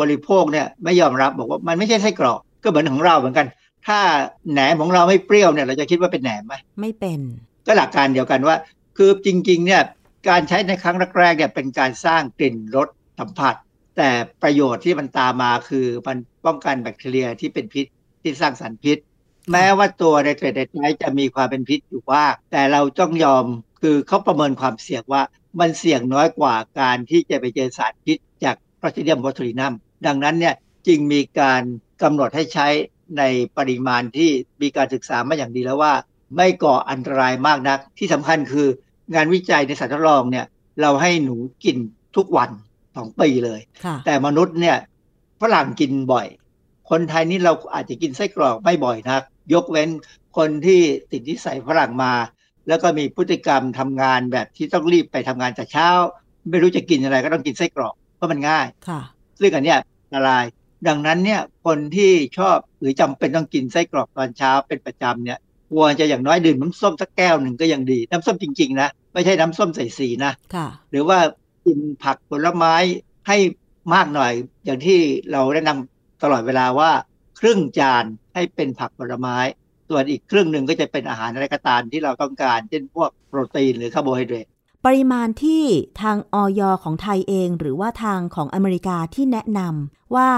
บริโภคเนี่ยไม่ยอมรับบอกว่ามันไม่ใช่ไส้กรอก ก็เหมือนของเราเหมือนกัน ถ้าแหนมของเราไม่เปรี้ยวเนี่ยเราจะคิดว่าเป็นแหนมไหมไม่เป็น ก็หลักการเดียวกันว่า คือจริงๆเนี่ยการใช้ในครั้งแรกๆเนี่ยเป็นการสร้างกลิ่นรสสัมผัส แต่ประโยชน์ที่มันตามมาคือมันป้องกันแบคทีเรียที่เป็นพิษที่สร้างสารพิษ แม้ว่าตัวในเทรดเดไจะมีความเป็นพิษอยู่ว่า แต่เราต้องยอมคือเขาประเมินความเสี่ยงว่ามันเสี่ยงน้อยกว่าการที่จะไปเจอสารพิษจากพลาสเดียมวัตถุรินัมดังนั้นเนี่ยจึงมีการกำหนดให้ใช้ในปริมาณที่มีการศึกษามาอย่างดีแล้วว่า ไม่ก่ออันตรายมากนัก ที่สำคัญคืองานวิจัยในสัตว์ทดลองเนี่ยเราให้หนูกินทุกวันสองปีเลย แต่มนุษย์เนี่ยฝรั่งกินบ่อย คนไทยนี่เราอาจจะกินไส้กรอกไม่บ่อยนัก ยกเว้นคนที่ติดนิสัยฝรั่งมา แล้วก็มีพฤติกรรมทำงานแบบที่ต้องรีบไปทำงานแต่เช้า ไม่รู้จะกินอะไรก็ต้องกินไส้กรอกเพราะมันง่ายค่ะซึ่งอันเนี้ยอันตราย ดังนั้นเนี่ยคนที่ชอบหรือจำเป็นต้องกินไส้กรอกตอนเช้าเป็นประจำเนี่ยควรจะอย่างน้อยดื่มน้ำส้มสักแก้วหนึ่งก็ยังดี น้ำส้มจริง ๆ นะ ไม่ใช่น้ำส้มใส่สีนะค่ะหรือว่ากินผักผลไม้ให้มากหน่อย อย่างที่เราแนะนำตลอดเวลาว่า ครึ่งจานให้เป็นผักผลไม้ ส่วนอีกครึ่งหนึ่งก็จะเป็นอาหารอะไรก็ตามที่เราต้องการ เช่นพวกโปรตีนหรือคาร์โบไฮเดรตปริมาณที่ทางออยของไทยเอง หรือว่าทางของอเมริกาที่แนะนำว่า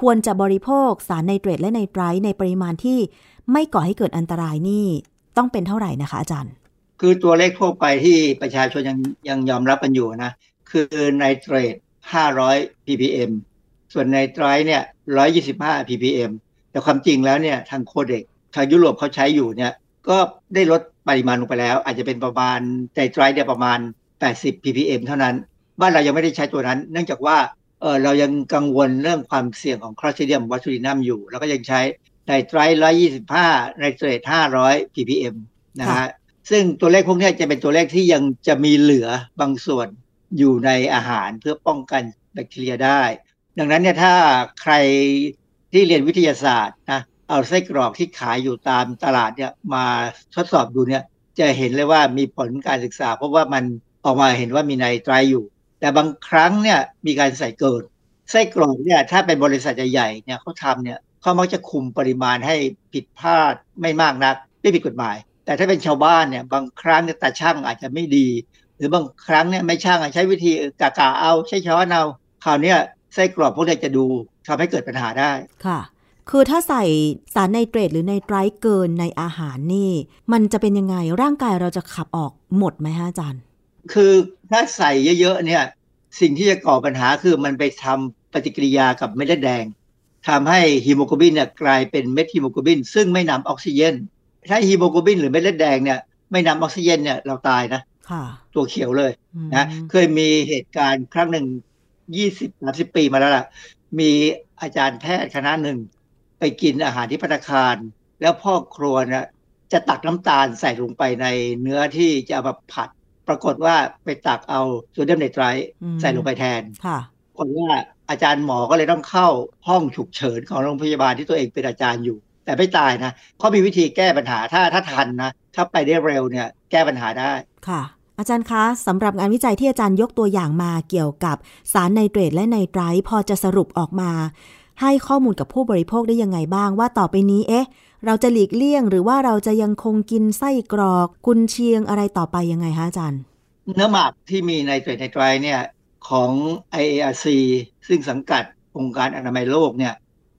ควรจะบริโภคสารไนเตรตและไนไตรในปริมาณที่ไม่ก่อให้เกิดอันตรายนี่ต้องเป็นเท่าไหร่นะคะอาจารย์ คือตัวเลขทั่วไปที่ประชาชนยังยังยอมรับกันอยู่นะ คือไนเตรต500 ppm ส่วนไนไตรเนี่ย125 ppm แต่ความจริงแล้วเนี่ยทางโคเด็กทางยุโรปเขาใช้อยู่เนี่ยก็ได้ลดปริมาณลงไปแล้ว อาจจะเป็นประมาณไนไตรเนี่ยประมาณ 80 ppm เท่านั้น บ้านเรายังไม่ได้ใช้ตัวนั้น เนื่องจากว่าเออเรายังกังวลเรื่องความเสี่ยงของคลอสเซียมวัตถุดินัมอยู่ แล้วก็ยังใช้ไนไตร125ไนเตรต500 ppm นะฮะซึ่งตัวเลขพวกนี้จะเป็นตัวเลขที่ยังจะมีเหลือบางส่วนอยู่ในอาหารเพื่อป้องกันแบคทีเรียได้ ดังนั้นเนี่ยถ้าใคร ที่เรียนวิทยาศาสตร์นะเอาไส้กรอกที่ขายอยู่ตามตลาดเนี่ยมาทดสอบดูเนี่ยจะเห็นเลยว่ามีผลการศึกษา เพราะว่ามันออกมาเห็นว่ามีไนไตรอยู่ แต่บางครั้งเนี่ยมีการใส่เกินไส้กรอกเนี่ยถ้าเป็นบริษัทใหญ่ๆเนี่ยเขาทำเนี่ยเขามักจะคุมปริมาณให้ผิดพลาดไม่มากนัก ไม่ผิดกฎหมาย แต่ถ้าเป็นชาวบ้านเนี่ยบางครั้งเนี่ยตาช่างอาจจะไม่ดี หรือบางครั้งเนี่ยไม่ช่างใช้วิธีกากาเอาใช้ช้อนเอาคราวนี้ ไส้กรอกพวกนี้จะดูทำให้เกิดปัญหาได้ค่ะ คือถ้าใส่สารไนเตรตหรือไนไตรท์เกินในอาหารนี่ มันจะเป็นยังไงร่างกายเราจะขับออกหมดไหมฮะอาจารย์ คือถ้าใส่เยอะๆเนี่ย สิ่งที่จะก่อปัญหาคือมันไปทำปฏิกิริยากับเม็ดเลือดแดงทำให้ฮีโมโกลบินเนี่ยกลายเป็น methemoglobin ซึ่งไม่นำออกซิเจนถ้าฮีโมโกลบินหรือเม็ดเลือดแดงเนี่ยไม่นำออกซิเจนเนี่ยเราตายนะตัวเขียวเลยนะเคยมีเหตุการณ์ครั้งหนึ่ง ยี่สิบสามสิบปีมาแล้วล่ะ มีอาจารย์แพทย์คณะหนึ่ง ไปกินอาหารที่พัตคาร แล้วพ่อครัวเนี่ยจะตักน้ำตาลใส่ลงไปในเนื้อที่จะเอามาผัด ปรากฏว่าไปตักเอาโซเดียมไนไตรใส่ลงไปแทนคนว่าอาจารย์หมอก็เลยต้องเข้าห้องฉุกเฉินของโรงพยาบาลที่ตัวเองเป็นอาจารย์อยู่ แต่ไม่ตายนะเขามีวิธีแก้ปัญหาถ้าถ้าทันนะ ถ้าไปได้เร็วเนี่ย แก้ปัญหาได้ค่ะ อาจารย์คะสำหรับงานวิจัยที่อาจารย์ยกตัวอย่างมาเกี่ยวกับสารไนเตรตและไนไตรพอจะสรุปออกมา ให้ข้อมูลกับผู้บริโภคได้ยังไงบ้างว่าต่อไปนี้เอ๊ะ เราจะหลีกเลี่ยง หรือว่าเราจะยังคงกินไส้กรอก กุนเชียงอะไรต่อไปยังไงคะอาจารย์ เนื้อหมักที่มีไนเตรตไนไตรเนี่ยของ IARC ซึ่งสังกัดองค์การอนามัยโลกเนี่ย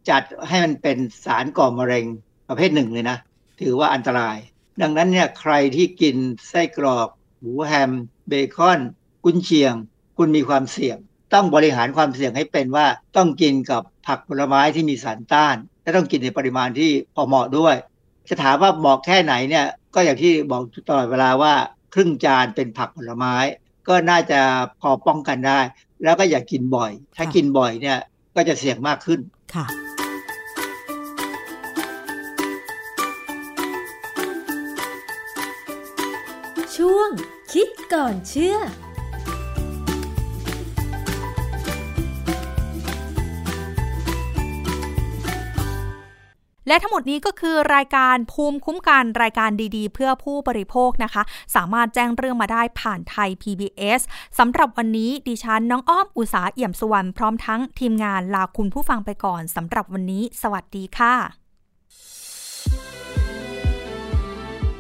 จัดให้มันเป็นสารก่อมะเร็งประเภทหนึ่งเลยนะ ถือว่าอันตราย ดังนั้นเนี่ยใครที่กินไส้กรอก หมูแฮม เบคอน กุนเชียง คุณมีความเสี่ยง ต้องบริหารความเสี่ยงให้เป็นว่า ต้องกินกับผักผลไม้ที่มีสารต้าน และต้องกินในปริมาณที่พอเหมาะด้วย จะถามว่าบอกแค่ไหนเนี่ย ก็อย่างที่บอกตลอดเวลาว่าครึ่งจานเป็นผักผลไม้ ก็น่าจะพอป้องกันได้ แล้วก็อย่ากกินบ่อย ถ้ากินบ่อยเนี่ยก็จะเสี่ยงมากขึ้นค่ะ คิดก่อนเชื่อ และทั้งหมดนี้ก็คือรายการภูมิคุ้มกันรายการดีๆ เพื่อผู้บริโภคนะคะ สามารถแจ้งเรื่องมาได้ผ่านไทย PBS สำหรับวันนี้ดิฉันน้องอ้อมอุสาเอี่ยมสุวรรณพร้อมทั้งทีมงานลาคุณผู้ฟังไปก่อนสำหรับวันนี้ สวัสดีค่ะ